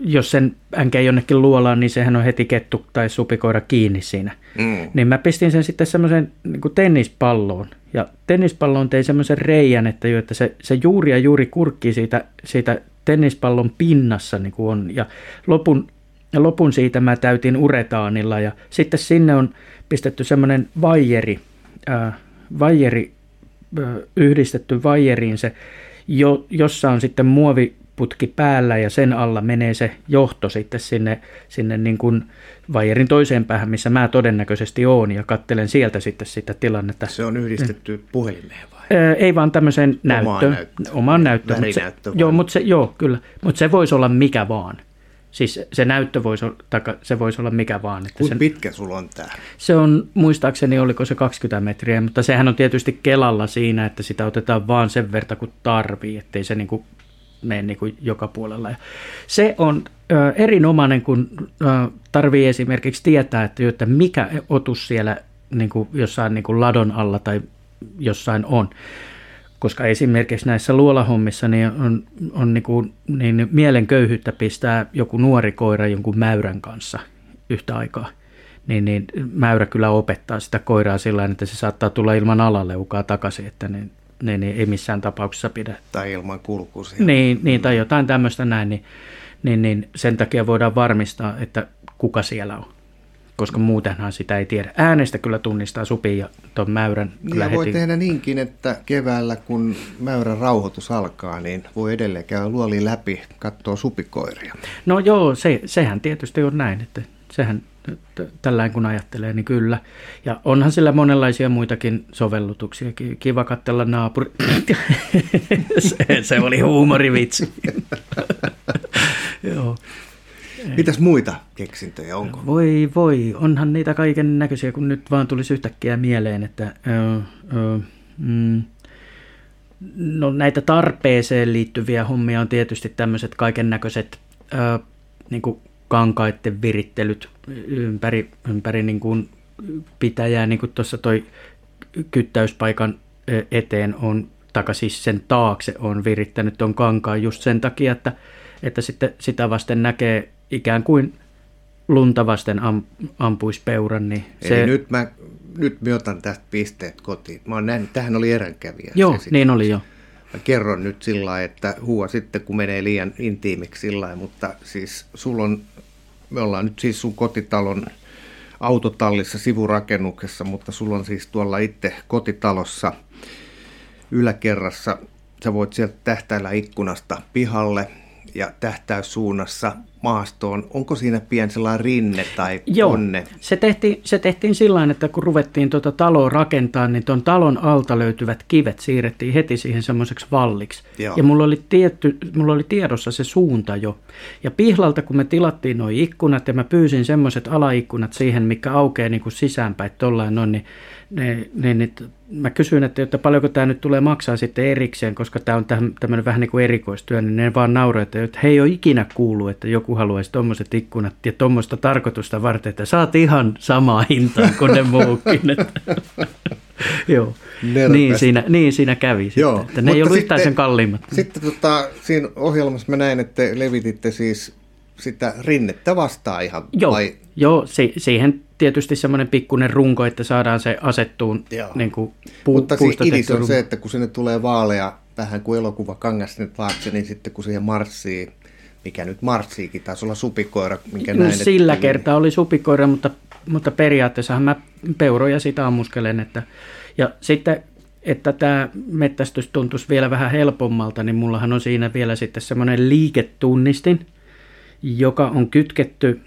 Speaker 1: jos sen änkä jonnekin luolaan, niin sehän on heti kettu tai supikoira kiinni siinä. Mm. Niin mä pistin sen sitten semmoisen niin tennispalloon. Ja tennispalloon tein semmoisen reijän, että, jo, että se, se juuri ja juuri kurkki siitä, siitä tennispallon pinnassa niin kuin on. Ja lopun ja lopun siitä mä täytin uretaanilla ja sitten sinne on pistetty semmoinen vaijeri, äh, vaijeri äh, yhdistetty vaijeriin se, jo, jossa on sitten muoviputki päällä ja sen alla menee se johto sitten sinne, sinne niin kuin vaijerin toiseen päähän, missä mä todennäköisesti oon ja kattelen sieltä sitten sitä tilannetta.
Speaker 2: Se on yhdistetty mm. puhelimeen vai?
Speaker 1: Ei vaan tämmöiseen näyttöön. Omaan näyttöön. Omaan näyttöön. Mutta se, joo, mutta se, joo, kyllä. Mutta se voisi olla mikä vaan. Siis se näyttö voisi olla, se voisi olla mikä vaan.
Speaker 2: Että Kuinka pitkä sulla on tämä?
Speaker 1: Se on, muistaakseni oliko se 20 metriä, mutta sehän on tietysti kelalla siinä, että sitä otetaan vaan sen verta kuin tarvii, ettei se niin kuin mene niin kuin joka puolella. Ja se on ö, erinomainen, kun ö, tarvii esimerkiksi tietää, että, että mikä otus siellä niin kuin jossain niin kuin ladon alla tai jossain on koska esimerkiksi näissä luolahommissa niin on, on niin kuin, niin mielen köyhyyttä pistää joku nuori koira jonkun mäyrän kanssa yhtä aikaa. Niin, niin mäyrä kyllä opettaa sitä koiraa sillä että se saattaa tulla ilman alaleukaa takaisin, että niin, niin, niin ei missään tapauksessa pidä.
Speaker 2: Tai ilman kulkua.
Speaker 1: Niin, niin, tai jotain tämmöistä näin, niin, niin, niin sen takia voidaan varmistaa, että kuka siellä on. Koska muutenhan sitä ei tiedä. Äänestä kyllä tunnistaa supin ja tuon mäyrän kyllä
Speaker 2: ja voi
Speaker 1: heti.
Speaker 2: tehdä niinkin, että keväällä kun mäyrän rauhoitus alkaa, niin voi edelleen käydä luoli läpi, katsoa supikoiria.
Speaker 1: No joo, se, sehän tietysti on näin, että sehän tällä kun ajattelee, niin kyllä. Ja onhan sillä monenlaisia muitakin sovellutuksia. Kiva katsella naapuri. se, se oli huumorivitsi.
Speaker 2: Joo. Mitäs muita keksintöjä onko?
Speaker 1: Voi voi, onhan niitä kaiken näköisiä, kun nyt vaan tulisi yhtäkkiä mieleen, että ö, ö, mm, no näitä tarpeeseen liittyviä hommia on tietysti tämmöiset kaiken näköiset niin kankaiden virittelyt ympäri, ympäri niin kuin pitäjää, niin kuin tuossa toi kyttäyspaikan eteen on, taka siis sen taakse on virittänyt tuon kankaan just sen takia, että, että sitten sitä vasten näkee ikään kuin lunta vasten am, ampuisi peuran. Niin
Speaker 2: se... Eli nyt mä, nyt mä otan tästä pisteet kotiin. Mä oon nähnyt, tähän oli eränkävijä.
Speaker 1: Joo, niin oli jo.
Speaker 2: Mä kerron nyt sillä lailla, että huua sitten, kun menee liian intiimiksi sillä lailla, mutta siis sulla on, me ollaan nyt siis sun kotitalon autotallissa sivurakennuksessa, mutta sulla on siis tuolla itse kotitalossa yläkerrassa, sä voit sieltä tähtäillä ikkunasta pihalle ja tähtäyssuunnassa maastoon. Onko siinä pieni sellainen rinne tai
Speaker 1: Joo? Se tehtiin, se tehtiin sillä että kun ruvettiin tuota taloa rakentaa, niin tuon talon alta löytyvät kivet siirrettiin heti siihen semmoiseksi valliksi. Joo. Ja mulla oli, tietty, mulla oli tiedossa se suunta jo. Ja pihlalta, kun me tilattiin nuo ikkunat ja mä pyysin semmoiset alaikkunat siihen, mikä aukeaa niin kuin sisäänpäin, tollain on, niin ne, ne, ne, mä kysyin, että, että paljonko tämä nyt tulee maksaa sitten erikseen, koska tämä on tämmöinen vähän niin kuin erikoistyö, niin ne vaan nauroivat, että he ei ole ikinä kuullut, että joku haluaisi tuommoiset ikkunat ja tuommoista tarkoitusta varten, että saat ihan samaa hintaa kuin ne muukin. Joo, niin siinä, niin siinä kävi sitten, Joo, että ne ei ollut yhtään sen kalliimmat.
Speaker 2: Sitten tota, siinä ohjelmassa mä näin, että levititte siis sitä rinnettä vastaan ihan
Speaker 1: Joo, vai? joo si- siihen tietysti semmoinen pikkuinen runko, että saadaan se asettuun niin kuin
Speaker 2: pu- Mutta siis idis on runko. se, että kun sinne tulee vaalea vähän kuin elokuva kangas sinne taakse, niin sitten kun siihen marssii, mikä nyt marssiikin, taisi olla supikoira, minkä no, näin.
Speaker 1: Sillä että, kertaa oli supikoira, mutta, mutta periaatteessa mä peuroja sitä ammuskelen. Että, ja sitten että tämä mettästys tuntuisi vielä vähän helpommalta, niin mullahan on siinä vielä sitten semmoinen liiketunnistin, joka on kytketty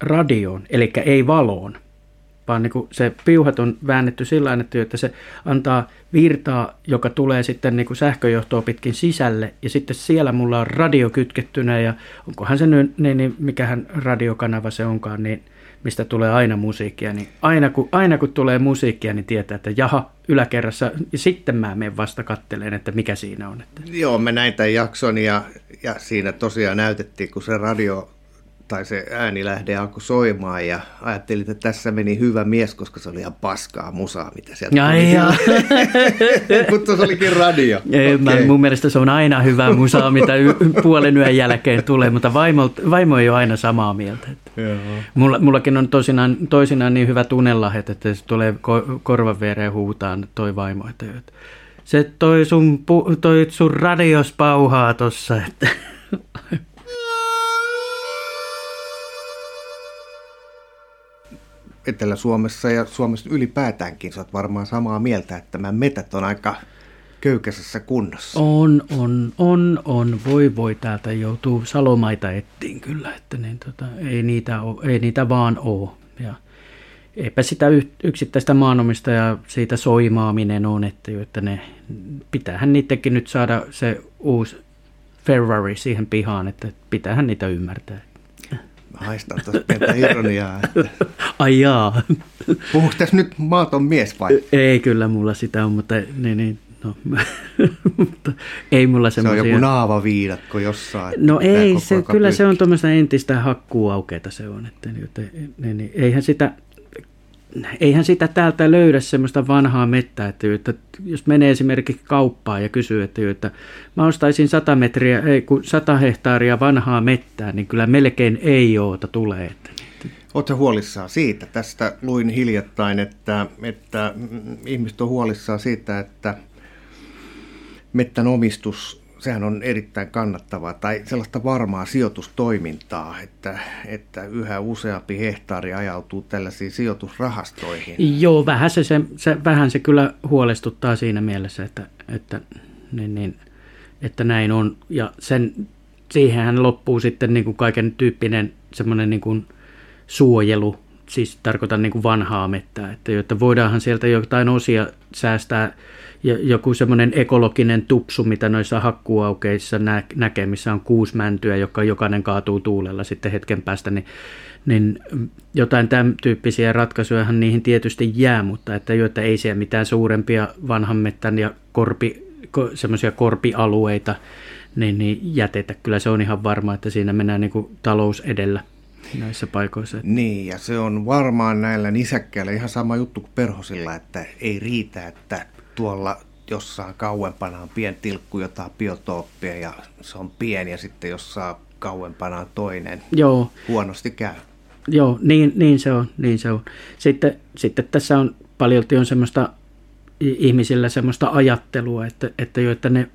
Speaker 1: radioon, eli ei valoon, vaan niin kuin se piuhat on väännetty sillä tavalla, että se antaa virtaa, joka tulee sitten niin kuin sähköjohtoa pitkin sisälle, ja sitten siellä mulla on radio kytkettynä, ja onkohan se nyt, niin, niin mikähän radiokanava se onkaan, niin mistä tulee aina musiikkia, niin aina kun, aina kun tulee musiikkia, niin tietää, että jaha, yläkerrassa, ja sitten mä menen vasta katteleen, että mikä siinä on. Että.
Speaker 2: Joo, mä näin tämän jakson, ja, ja siinä tosiaan näytettiin, kun se radio tai se äänilähde alkoi soimaan ja ajattelin, että tässä meni hyvä mies, koska se oli ihan paskaa musaa, mitä sieltä tuli. Mutta se olikin radio.
Speaker 1: Ei, okay. mä, mun mielestä se on aina hyvä musaa, mitä y- puolen yön jälkeen tulee, mutta vaimo, vaimo ei ole aina samaa mieltä. Mulla, mullakin on toisinaan, toisinaan niin hyvä tunnella, että se tulee ko- korvan viereen huutaan toi vaimo, että, se toi sun, toi sun radios pauhaa tossa, että
Speaker 2: Etelä-Suomessa ja Suomessa ylipäätäänkin sä oot varmaan samaa mieltä, että nämä metät on aika köykäisessä kunnossa.
Speaker 1: On, on, on, on. Voi voi, täältä joutuu salomaita ettiin kyllä, että niin, tota, ei, niitä ole, ei niitä vaan ole. Ja eipä sitä yksittäistä maanomista ja siitä soimaaminen on, että, että ne, pitäähän niidenkin nyt saada se uusi Ferrari siihen pihaan, että pitäähän niitä ymmärtää.
Speaker 2: Haistan tuosta pientä ironiaa. Että...
Speaker 1: Ai jaa.
Speaker 2: Puhuuko tässä nyt maaton mies vai?
Speaker 1: Ei kyllä mulla sitä on, mutta niin, niin, no, mutta ei mulla semmoisia.
Speaker 2: Se on joku naavaviidakko jossain.
Speaker 1: No ei, se, kyllä se on tuommoista entistä hakkuaukeita se on. Että, että, niin, niin, eihän sitä, eihän sitä täältä löydä semmoista vanhaa mettää, että, että jos menee esimerkiksi kauppaan ja kysyy, että, että mä ostaisin 100, metriä, ei, kun 100 hehtaaria vanhaa mettää, niin kyllä melkein ei oota tulee. Että,
Speaker 2: Oletko huolissaan siitä? Tästä luin hiljattain, että, että ihmiset on huolissaan siitä, että mettän omistus sehän on erittäin kannattavaa tai sellaista varmaa sijoitustoimintaa, että, että yhä useampi hehtaari ajautuu tällaisiin sijoitusrahastoihin.
Speaker 1: Joo, vähän se, se, se, vähän se kyllä huolestuttaa siinä mielessä, että, että, niin, niin, että näin on. Ja sen, siihenhän loppuu sitten niin kuin kaiken tyyppinen semmoinen niin kuin suojelu, siis tarkoitan niin kuin vanhaa mettää, että jotta voidaanhan sieltä jotain osia säästää ja joku semmoinen ekologinen tupsu, mitä noissa hakkuaukeissa nä- näkee, missä on kuusi mäntyä, joka jokainen kaatuu tuulella sitten hetken päästä, niin, niin jotain tämän tyyppisiä ratkaisuja niihin tietysti jää, mutta että, että ei siellä mitään suurempia vanhan mettän ja korpi, semmoisia korpialueita niin, niin jätetä. Kyllä se on ihan varma, että siinä mennään niin kuin talous edellä näissä paikoissa.
Speaker 2: Niin, ja se on varmaan näillä nisäkkäillä ihan sama juttu kuin perhosilla, että ei riitä, että tuolla jossain kauempana on pieni tilkku jotain biotooppia ja se on pieni ja sitten jossain kauempana on toinen.
Speaker 1: Joo.
Speaker 2: Huonosti käy.
Speaker 1: Joo, niin, niin se on. Niin se on. Sitten, sitten tässä on paljolti on semmoista ihmisillä semmoista ajattelua, että, että, jo, että ne,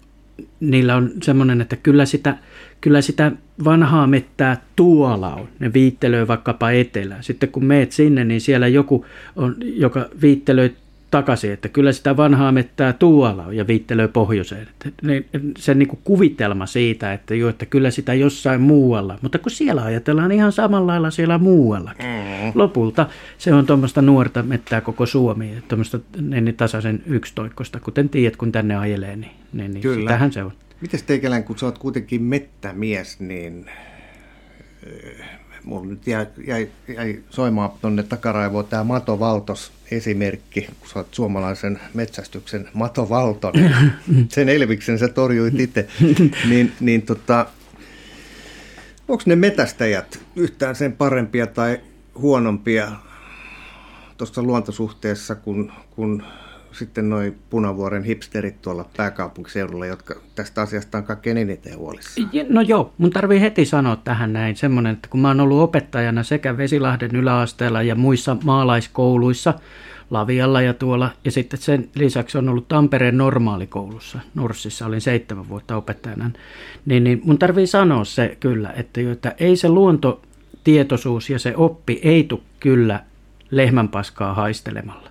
Speaker 1: niillä on semmoinen, että kyllä sitä, kyllä sitä vanhaa mettää tuolla on. Ne viittelöi vaikkapa etelään. Sitten kun meet sinne, niin siellä joku on, joka viittelöi takaisin, että kyllä sitä vanhaa mettää tuolla on ja viittelöi pohjoiseen. Että se niin kuin kuvitelma siitä, että, jo, että kyllä sitä jossain muualla, mutta kun siellä ajatellaan ihan samalla lailla siellä muuallakin. Mm. Lopulta se on tuommoista nuorta mettää koko Suomi, tuommoista niin tasaisen yksitoikkosta, kuten tiedät, kun tänne ajelee, niin, niin, niin kyllä. sitähän se on.
Speaker 2: Mites teikälän, kun sä oot kuitenkin mettämies, niin mulla nyt jäi, jäi, jäi soimaan tuonne takaraivoon tämä Mato Valtos esimerkki, kun sä oot suomalaisen metsästyksen Mato Valton, sen Elviksen sä torjuit itse, niin, niin tota, onko ne metästäjät yhtään sen parempia tai huonompia tuossa luontosuhteessa kuin, kuin sitten noin Punavuoren hipsterit tuolla pääkaupunkiseudulla, jotka tästä asiasta on kaikkein eniten huolissa?
Speaker 1: No joo, mun tarvii heti sanoa tähän näin semmoinen, että kun mä oon ollut opettajana sekä Vesilahden yläasteella ja muissa maalaiskouluissa, Lavialla ja tuolla, ja sitten sen lisäksi on ollut Tampereen normaalikoulussa, Norssissa, olin seitsemän vuotta opettajana, niin, niin mun tarvii sanoa se kyllä, että, että ei se luontotietoisuus ja se oppi ei tule kyllä lehmänpaskaa haistelemalla.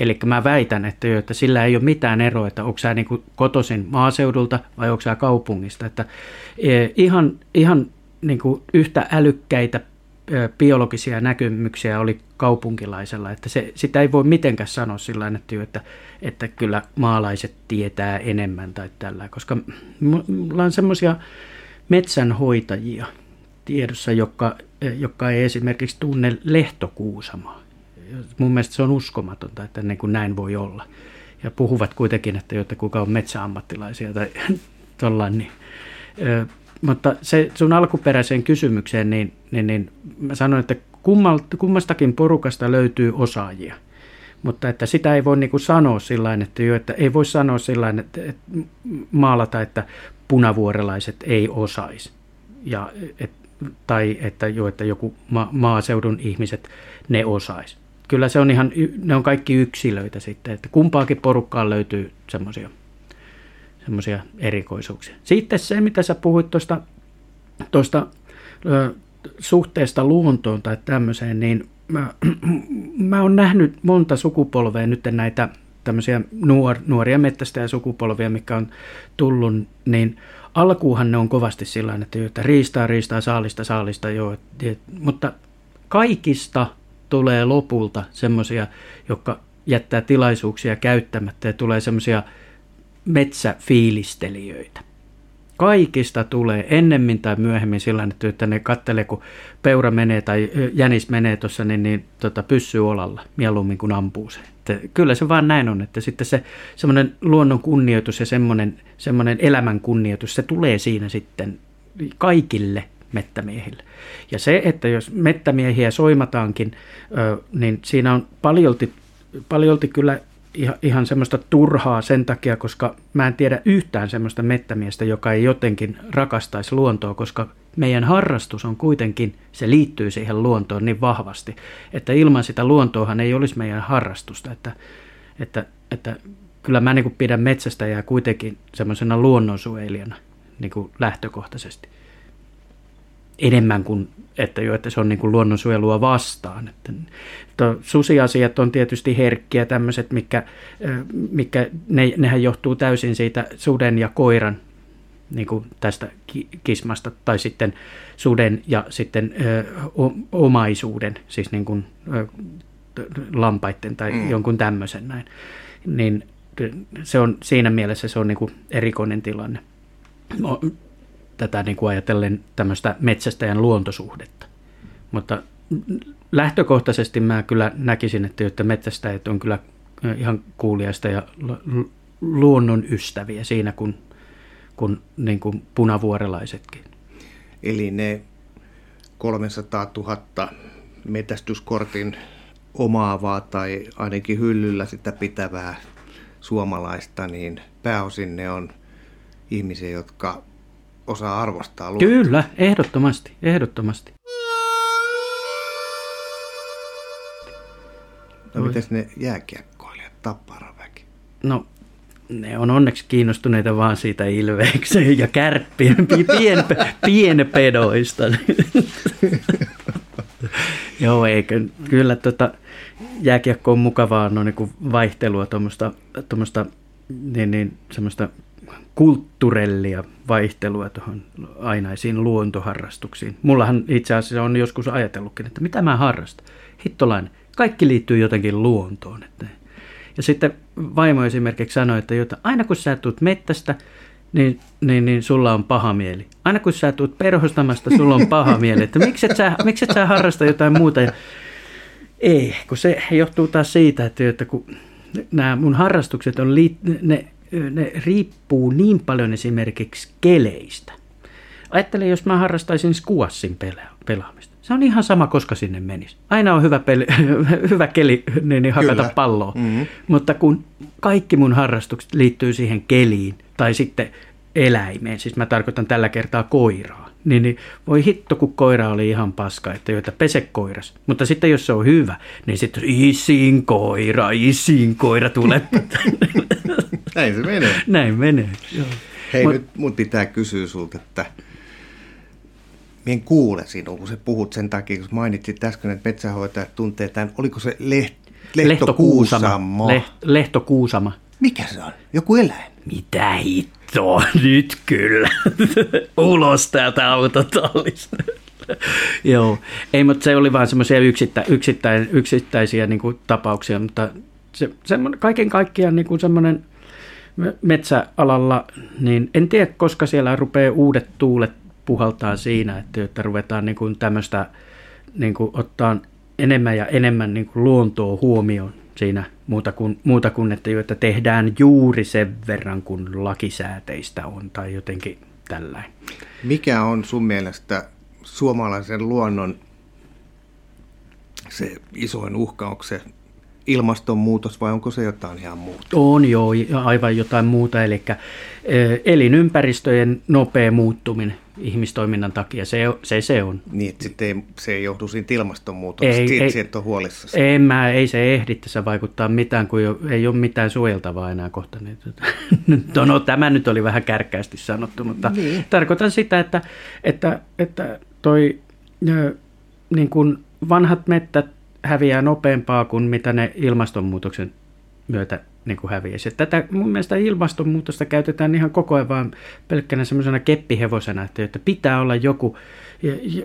Speaker 1: Eli mä väitän, että, että sillä ei ole mitään eroa, että onko sä niin kotoisin maaseudulta vai onko sä kaupungista. Että e, ihan, ihan niin kuin yhtä älykkäitä e, biologisia näkymyksiä oli kaupunkilaisella, että se, sitä ei voi mitenkään sanoa sillä että, että, että kyllä maalaiset tietää enemmän tai tällä, koska mulla on semmoisia metsänhoitajia tiedossa, jotka, e, jotka ei esimerkiksi tunne lehtokuusamaa mun mielestä se on uskomatonta, että niin kuin näin voi olla. Ja puhuvat kuitenkin, että jotta kuka on metsäammattilaisia tai tollain, niin. Ö, mutta se sun alkuperäiseen kysymykseen, niin, niin, niin mä sanoin, että kummastakin porukasta löytyy osaajia. Mutta että sitä ei voi niin kuin sanoa sillä että, että ei voi sanoa sillä että, että maalata, että punavuorelaiset ei osaisi. Ja, et, tai että, jo, että joku ma- maaseudun ihmiset ne osaisi kyllä se on ihan, ne on kaikki yksilöitä sitten, että kumpaakin porukkaan löytyy semmoisia semmoisia erikoisuuksia. Sitten se, mitä sä puhuit tuosta, tuosta suhteesta luontoon tai tämmöiseen, niin mä, mä oon nähnyt monta sukupolvea nyt näitä tämmöisiä nuor, nuoria mettästä ja sukupolvia, mikä on tullut, niin alkuuhan ne on kovasti sillä että, että riistaa, riistaa, saalista, saalista, joo, mutta kaikista tulee lopulta semmoisia, jotka jättää tilaisuuksia käyttämättä ja tulee semmoisia metsäfiilistelijöitä. Kaikista tulee ennemmin tai myöhemmin sillä että ne kattelee, kun peura menee tai jänis menee tuossa, niin, niin tota, pyssyy olalla mieluummin kuin ampuu se. Että kyllä se vaan näin on, että sitten se semmoinen luonnon kunnioitus ja semmoinen, semmoinen elämän kunnioitus, se tulee siinä sitten kaikille mettämiehille. Ja se, että jos mettämiehiä soimataankin, niin siinä on paljolti, paljolti kyllä ihan, semmoista turhaa sen takia, koska mä en tiedä yhtään semmoista mettämiestä, joka ei jotenkin rakastaisi luontoa, koska meidän harrastus on kuitenkin, se liittyy siihen luontoon niin vahvasti, että ilman sitä luontoahan ei olisi meidän harrastusta, että, että, että kyllä mä niin pidän metsästäjää kuitenkin semmoisena luonnonsuojelijana niin lähtökohtaisesti. Enemmän kuin, että, jo, että se on niin kuin luonnonsuojelua vastaan. Että, to, susiasiat on tietysti herkkiä tämmöiset, mikä, mikä ne, nehän johtuu täysin siitä suden ja koiran niin kuin tästä kismasta, tai sitten suden ja sitten ö, omaisuuden, siis niin kuin, ö, lampaiden tai mm. jonkun tämmöisen näin. Niin se on, siinä mielessä se on niin kuin erikoinen tilanne. Tätä niin kuin ajatellen tämmöistä metsästäjän luontosuhdetta. Mutta lähtökohtaisesti mä kyllä näkisin, että, että metsästäjät on kyllä ihan kuuliaista ja luonnon ystäviä siinä, kun, kun niin kuin punavuorelaisetkin.
Speaker 2: Eli ne 300 000 metästyskortin omaavaa tai ainakin hyllyllä sitä pitävää suomalaista, niin pääosin ne on ihmisiä, jotka osaa arvostaa luontoa.
Speaker 1: Kyllä, ehdottomasti, ehdottomasti.
Speaker 2: No mitäs ne jääkiekkoilijat, tapparaväki?
Speaker 1: No ne on onneksi kiinnostuneita vaan siitä ilveekseen ja kärppien pien, pienpedoista. Joo, eikö. Kyllä tota, jääkiekko on mukavaa no, niin vaihtelua, tuommoista niin, niin, semmoista kulttuurellia vaihtelua tuohon ainaisiin luontoharrastuksiin. Mullahan itse asiassa on joskus ajatellutkin, että mitä mä harrastan. Hittolainen, kaikki liittyy jotenkin luontoon. Että. Ja sitten vaimo esimerkiksi sanoi, että jota, aina kun sä tulet mettästä, niin, niin, niin sulla on paha mieli. Aina kun sä tulet perhostamasta, sulla on paha mieli. Että miksi et sä, miksi et sä harrasta jotain muuta? Ja ei, kun se johtuu taas siitä, että, että kun nämä mun harrastukset on, ne, ne riippuu niin paljon esimerkiksi keleistä. Ajattelen, jos mä harrastaisin skuassin pela- pelaamista. Se on ihan sama, koska sinne menisi. Aina on hyvä, peli, hyvä keli niin, niin hakata Kyllä. palloa. Mm-hmm. Mutta kun kaikki mun harrastukset liittyy siihen keliin tai sitten eläimeen, siis mä tarkoitan tällä kertaa koiraa, niin, niin voi hitto, kun koira oli ihan paska, että joita pese koiras. Mutta sitten jos se on hyvä, niin sitten isin koira, isin koira tulee.
Speaker 2: Näin se menee.
Speaker 1: Näin menee, joo.
Speaker 2: Hei, Mut, nyt mun pitää kysyä sulta, että en kuule sinua, kun sä puhut sen takia, kun mainitsit äsken, että metsähoitajat tuntee tämän, oliko se leht, lehtokuusama?
Speaker 1: Leht, lehtokuusama.
Speaker 2: Mikä se on? Joku eläin?
Speaker 1: Mitä hittoa? Nyt kyllä. Ulos täältä autotallista. Joo, ei, mutta se oli vain semmoisia yksittä, yksittäin, yksittäisiä niin kuin, tapauksia, mutta se, semmoinen, kaiken kaikkiaan niin kuin semmoinen metsäalalla, niin en tiedä, koska siellä rupeaa uudet tuulet puhaltaa siinä, että, että ruvetaan niin kuin tämmöistä niin kuin ottaa enemmän ja enemmän niin kuin luontoa huomioon siinä muuta kuin, muuta kuin että, että tehdään juuri sen verran, kun lakisääteistä on tai jotenkin tällainen.
Speaker 2: Mikä on sun mielestä suomalaisen luonnon se isoin uhka? Onko se ilmastonmuutos vai onko se jotain ihan muuta?
Speaker 1: On joo, aivan jotain muuta, eli elinympäristöjen nopea muuttuminen ihmistoiminnan takia, se, se, se on.
Speaker 2: Niin, että sitten ei, se ei johdu siitä ilmastonmuutoksesta, ei, ei, et ole huolissa.
Speaker 1: Ei, mä, ei se ehdi tässä vaikuttaa mitään, kun jo, ei ole mitään suojeltavaa enää kohta. Niin, no, no, tämä nyt oli vähän kärkkäästi sanottu, mutta niin. tarkoitan sitä, että, että, että toi niin kuin vanhat mettät häviää nopeampaa kuin mitä ne ilmastonmuutoksen myötä niin kuin häviäisi. Tätä mun mielestä ilmastonmuutosta käytetään ihan koko ajan vaan pelkkänä semmoisena keppihevosena, että, että pitää olla joku,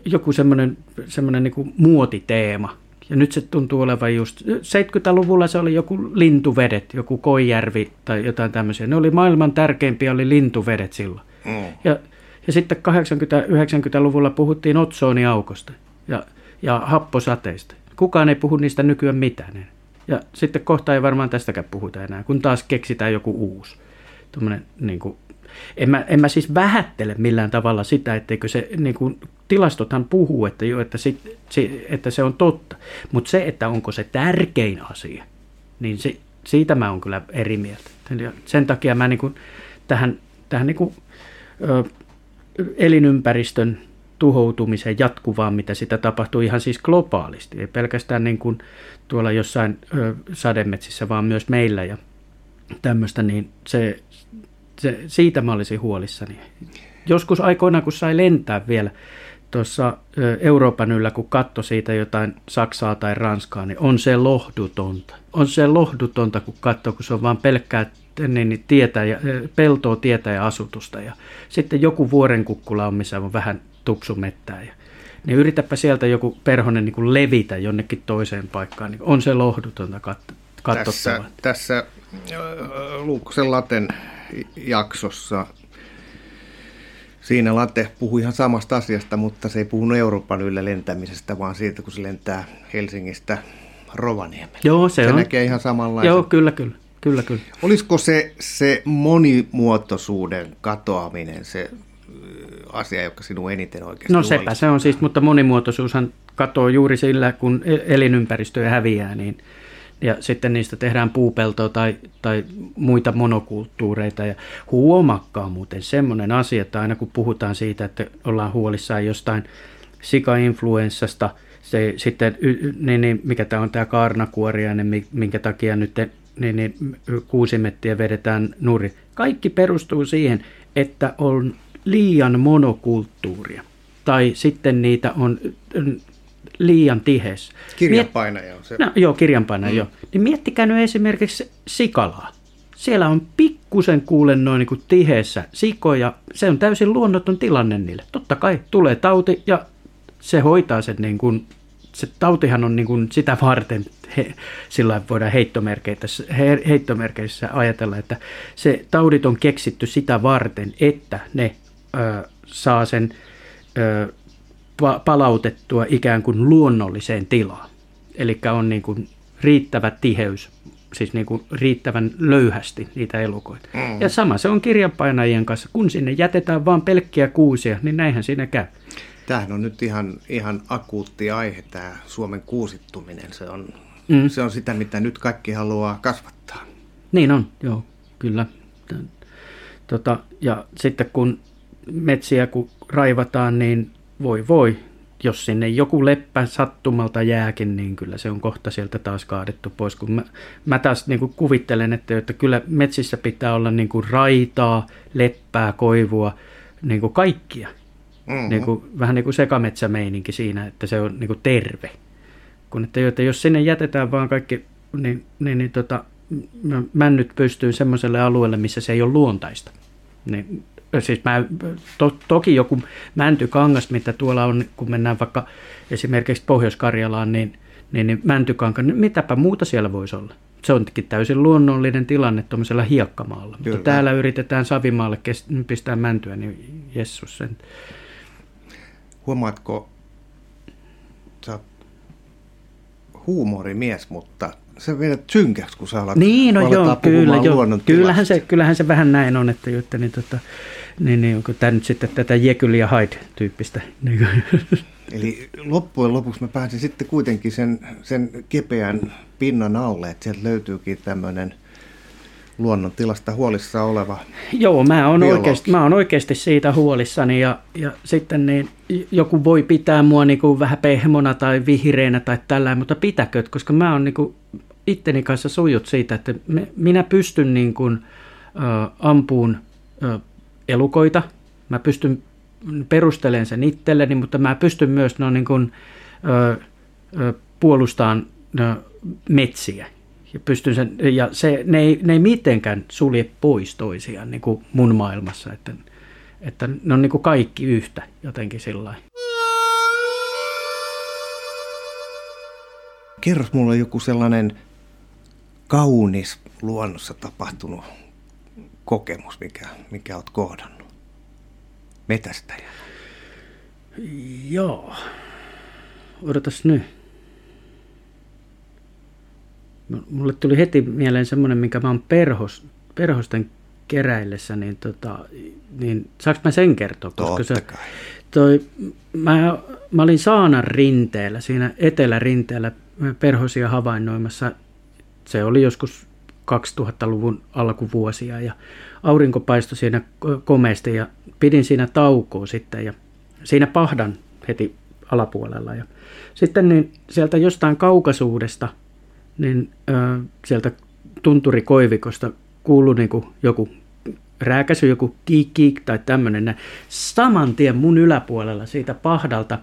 Speaker 1: joku semmoinen, semmoinen niin kuin muotiteema. Ja nyt se tuntuu olevan just, 70-luvulla se oli joku lintuvedet, joku Koijärvi tai jotain tämmöisiä. Ne oli maailman tärkeimpiä, oli lintuvedet silloin. Mm. Ja, ja sitten 80-90-luvulla puhuttiin otsooniaukosta ja, ja happosateista. Kukaan ei puhu niistä nykyään mitään. Ja sitten kohta ei varmaan tästäkään puhuta enää, kun taas keksitään joku uusi. niin kuin, en, mä, en mä siis vähättele millään tavalla sitä, etteikö se, niin kuin, tilastothan puhuu, että, jo, että, sit, si, että se on totta. Mutta se, että onko se tärkein asia, niin se, siitä mä oon kyllä eri mieltä. Sen takia mä niin kuin, tähän, tähän niin kuin, ö, elinympäristön tuhoutumiseen jatkuvaan, mitä sitä tapahtuu ihan siis globaalisti, ei pelkästään niin kuin tuolla jossain ö, sademetsissä, vaan myös meillä. Ja, tämmöistä, niin se, se, siitä mä olisin huolissani. Joskus aikoina, kun sai lentää vielä tuossa Euroopan yllä, kun katso siitä jotain Saksaa tai Ranskaa, niin on se lohdutonta. On se lohdutonta, kun katsoo, kun se on vain pelkkää niin, niin tietä ja, peltoa, tietä ja asutusta. Ja sitten joku vuorenkukkula on, missä on vähän tuksumettää. Ja, niin yritäpä sieltä joku perhonen niin kuin levitä jonnekin toiseen paikkaan. Niin on se lohdutonta katsottavaa.
Speaker 2: Tässä, tässä Luukkosen Laten jaksossa Siinä Late puhui ihan samasta asiasta, mutta se ei puhunut Euroopan yllä lentämisestä, vaan siitä, kun se lentää Helsingistä Rovaniemelle.
Speaker 1: Joo, se,
Speaker 2: se
Speaker 1: on.
Speaker 2: näkee ihan samanlaisen.
Speaker 1: Joo, kyllä, kyllä. Kyllä, kyllä.
Speaker 2: Olisiko se, se monimuotoisuuden katoaminen se asia, joka sinun eniten oikeasti
Speaker 1: No sepä se on siis, mutta monimuotoisuushan katoaa juuri sillä, kun e- elinympäristöä häviää, niin ja sitten niistä tehdään puupeltoa tai, tai muita monokulttuureita. Ja huomakkaa muuten semmoinen asia, että aina kun puhutaan siitä, että ollaan huolissaan jostain sika-influenssasta, se sitten, niin, niin, mikä tämä on tämä kaarnakuoriainen, minkä takia nyt niin, niin, kuusimettiä vedetään nuri. Kaikki perustuu siihen, että on liian monokulttuuria. Tai sitten niitä on liian tiheys.
Speaker 2: Kirjanpainaja on se.
Speaker 1: No, joo, kirjanpainaja, mm. joo. Niin miettikää nyt esimerkiksi sikalaa. Siellä on pikkusen kuulen noin niin tiheessä sikoja. Se on täysin luonnoton tilanne niille. Totta kai tulee tauti ja se hoitaa sen niin kuin, se tautihan on niin kuin sitä varten, he, sillä voidaan heittomerkeissä, he, heittomerkeissä ajatella, että se taudit on keksitty sitä varten, että ne ö, saa sen ö, palautettua ikään kuin luonnolliseen tilaan. Eli on niin kuin riittävä tiheys, siis niin kuin riittävän löyhästi niitä elukoita. Mm. Ja sama se on kirjanpainajien kanssa. Kun sinne jätetään vain pelkkiä kuusia, niin näinhän siinä käy.
Speaker 2: Tämähän on nyt ihan, ihan akuutti aihe, tämä Suomen kuusittuminen. Se on, mm. se on sitä, mitä nyt kaikki haluaa kasvattaa.
Speaker 1: Niin on, joo, kyllä. Tota, ja sitten kun metsiä kun raivataan, niin voi voi, jos sinne joku leppä sattumalta jääkin, niin kyllä se on kohta sieltä taas kaadettu pois. Kun mä, mä taas niin kuin kuvittelen, että, että kyllä metsissä pitää olla niin kuin raitaa, leppää, koivua, niin kuin kaikkia. Mm-hmm. Niin kuin, vähän niin kuin sekametsämeininki siinä, että se on niin kuin terve. Kun että, että jos sinne jätetään vaan kaikki, niin, niin, niin tota, mä nyt pystyn semmoiselle alueelle, missä se ei ole luontaista. Niin siis mä, to, toki joku mäntykangas, mitä tuolla on, kun mennään vaikka esimerkiksi Pohjois-Karjalaan, niin, niin, niin mäntykanka, niin mitäpä muuta siellä voisi olla? Se on täysin luonnollinen tilanne tuollaisella hiekkamaalla. Kyllä. Mutta täällä yritetään Savimaalle pistää mäntyä, niin jessus sen.
Speaker 2: Huomaatko, sä huumorimies, mutta se vedät synkäksi, kun sä alat,
Speaker 1: Niin, no joo, kyllä, joo. Kyllähän, se, kyllähän se vähän näin on, että, että niin, tota, niin, niin onko tämä nyt sitten tätä Jekyll ja Hyde-tyyppistä? Niin
Speaker 2: Eli loppujen lopuksi mä pääsin sitten kuitenkin sen, sen kepeän pinnan alle, että sieltä löytyykin tämmöinen luonnontilasta huolissa oleva
Speaker 1: Joo, mä oon, oikeasti, mä oon oikeasti siitä huolissani ja, ja sitten niin joku voi pitää mua niin kuin vähän pehmona tai vihreänä tai tällä, mutta pitäkö, koska mä oon niin kuin itteni kanssa sujut siitä, että me, minä pystyn niin kuin, ä, ampuun ä, elukoita. Mä pystyn perustelemaan sen itselleni, mutta mä pystyn myös no, niin kuin, ö, ö, puolustamaan no, metsiä. Ja, pystyn sen, ja se, ne, ei, ne ei mitenkään sulje pois toisiaan niin kuin mun maailmassa, että, että ne on niin kuin kaikki yhtä jotenkin sillä
Speaker 2: Kerros mulle joku sellainen kaunis luonnossa tapahtunut kokemus, mikä, mikä olet kohdannut metästäjänä?
Speaker 1: Joo. Odotas nyt. Mulle tuli heti mieleen semmoinen, minkä mä oon perhos, perhosten keräillessä, niin, tota, niin saanko mä sen kertoa?
Speaker 2: Koska se, kai.
Speaker 1: Toi, mä, mä olin Saanan rinteellä, siinä etelärinteellä perhosia havainnoimassa. Se oli joskus 2000-luvun alkuvuosia ja aurinko paistoi siinä komeasti ja pidin siinä taukoa sitten ja siinä pahdan heti alapuolella. Ja sitten niin sieltä jostain kaukaisuudesta, niin ö, sieltä tunturikoivikosta kuului niin joku rääkäsy, joku kiik, kiik tai tämmöinen. Saman tien mun yläpuolella siitä pahdalta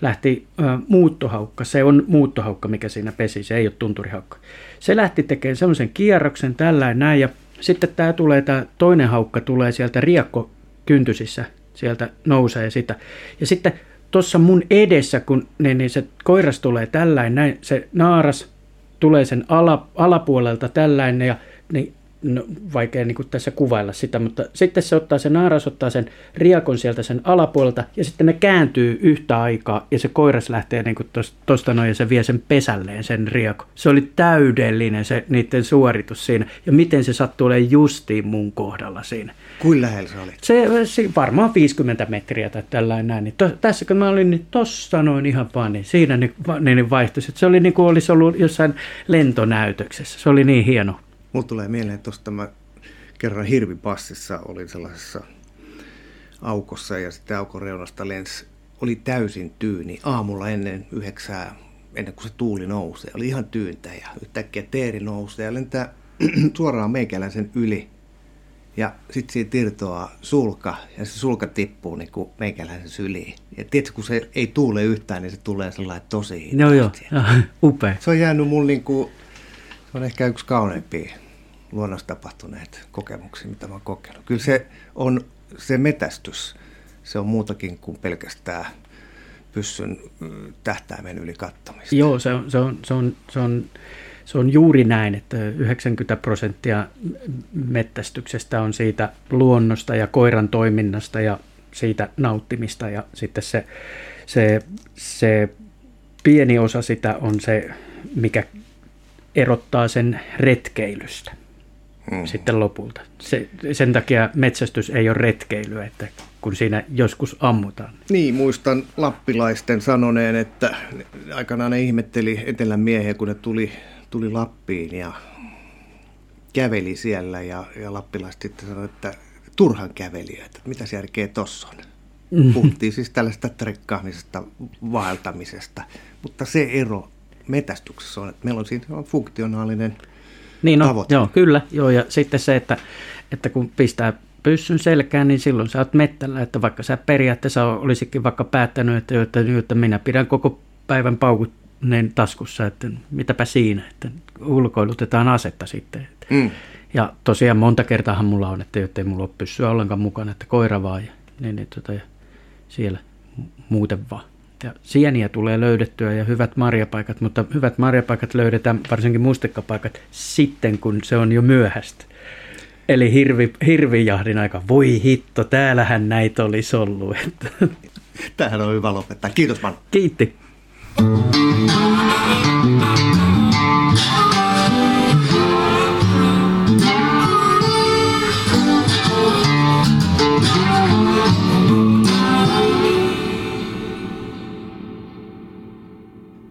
Speaker 1: lähti ö, muuttohaukka. Se on muuttohaukka, mikä siinä pesi, se ei ole tunturihaukka. Se lähti tekemään semmoisen kierroksen tällä näin ja sitten tämä tulee, tämä toinen haukka tulee sieltä riekko kyntysissä, sieltä nousee sitä. Ja sitten tuossa mun edessä, kun niin, niin se koiras tulee tällainen, näin, se naaras tulee sen ala, alapuolelta tällainen ja niin no, vaikea niin kuin tässä kuvailla sitä, mutta sitten se ottaa sen naaras, ottaa sen riakon sieltä sen alapuolelta ja sitten ne kääntyy yhtä aikaa ja se koiras lähtee niin kuin tosta noin ja se vie sen pesälleen sen riakon. Se oli täydellinen se niiden suoritus siinä ja miten se sattuu olemaan justiin mun kohdalla siinä.
Speaker 2: Kuin lähellä se oli?
Speaker 1: Se, se varmaan 50 metriä tai tällainen näin. Niin to, tässä kun mä olin niin tossa noin ihan vaan, niin siinä ne, ne, ne vaihtuisi. Se oli niin kuin olisi ollut jossain lentonäytöksessä. Se oli niin hieno
Speaker 2: Mulla tulee mieleen, että tuosta mä kerran hirvipassissa olin sellaisessa aukossa ja sitten aukon reunasta lens oli täysin tyyni aamulla ennen yhdeksää, ennen kuin se tuuli nousee. Oli ihan tyyntä ja yhtäkkiä teeri nousee ja lentää suoraan meikäläisen yli. Ja sitten siitä irtoaa sulka ja se sulka tippuu niin kuin meikäläisen syliin. Ja tiedätkö, kun se ei tuule yhtään, niin se tulee sellainen tosi hitaasti.
Speaker 1: Joo, joo, upea.
Speaker 2: Se on jäänyt mun niin kuin, se on ehkä yksi kauneimpia luonnossa tapahtuneet kokemuksia, mitä mä oon kokenut. Kyllä se on se metästys, se on muutakin kuin pelkästään pyssyn mm, tähtäimen yli kattomista.
Speaker 1: Joo, se on, se on, se on, se on, se on juuri näin, että 90 prosenttia mettästyksestä on siitä luonnosta ja koiran toiminnasta ja siitä nauttimista ja sitten se, se, se pieni osa sitä on se, mikä erottaa sen retkeilystä mm. sitten lopulta. Se, sen takia metsästys ei ole retkeilyä, että kun siinä joskus ammutaan.
Speaker 2: Niin, muistan lappilaisten sanoneen, että aikanaan ne ihmetteli etelän miehiä, kun ne tuli, tuli Lappiin ja käveli siellä ja, ja lappilaiset sitten sanoi, että turhan kävelijöitä, että mitä järkeä tossa on. Mm. Puhuttiin siis tällaista trekkaamisesta, vaeltamisesta, mutta se ero metästyksessä on, että meillä on siinä funktionaalinen –
Speaker 1: niin no, tavoite. Joo, kyllä. Joo, ja sitten se, että, että kun pistää pyssyn selkään, niin silloin sä oot mettällä, että vaikka sä periaatteessa olisikin vaikka päättänyt, että, että, että minä pidän koko päivän paukut taskussa, että mitäpä siinä, että ulkoilutetaan asetta sitten. Mm. Ja tosiaan monta kertaahan mulla on, että ei mulla ole pyssyä ollenkaan mukana, että koira vaan ja, niin, niin, tota, ja siellä muuten vaan. Ja sieniä tulee löydettyä ja hyvät marjapaikat, mutta hyvät marjapaikat löydetään, varsinkin mustekkapaikat, sitten kun se on jo myöhäistä. Eli hirvi, hirvijahdin aika. Voi hitto, täällähän näitä olisi ollut.
Speaker 2: Tähän on hyvä lopettaa. Kiitos man.
Speaker 1: Kiitti.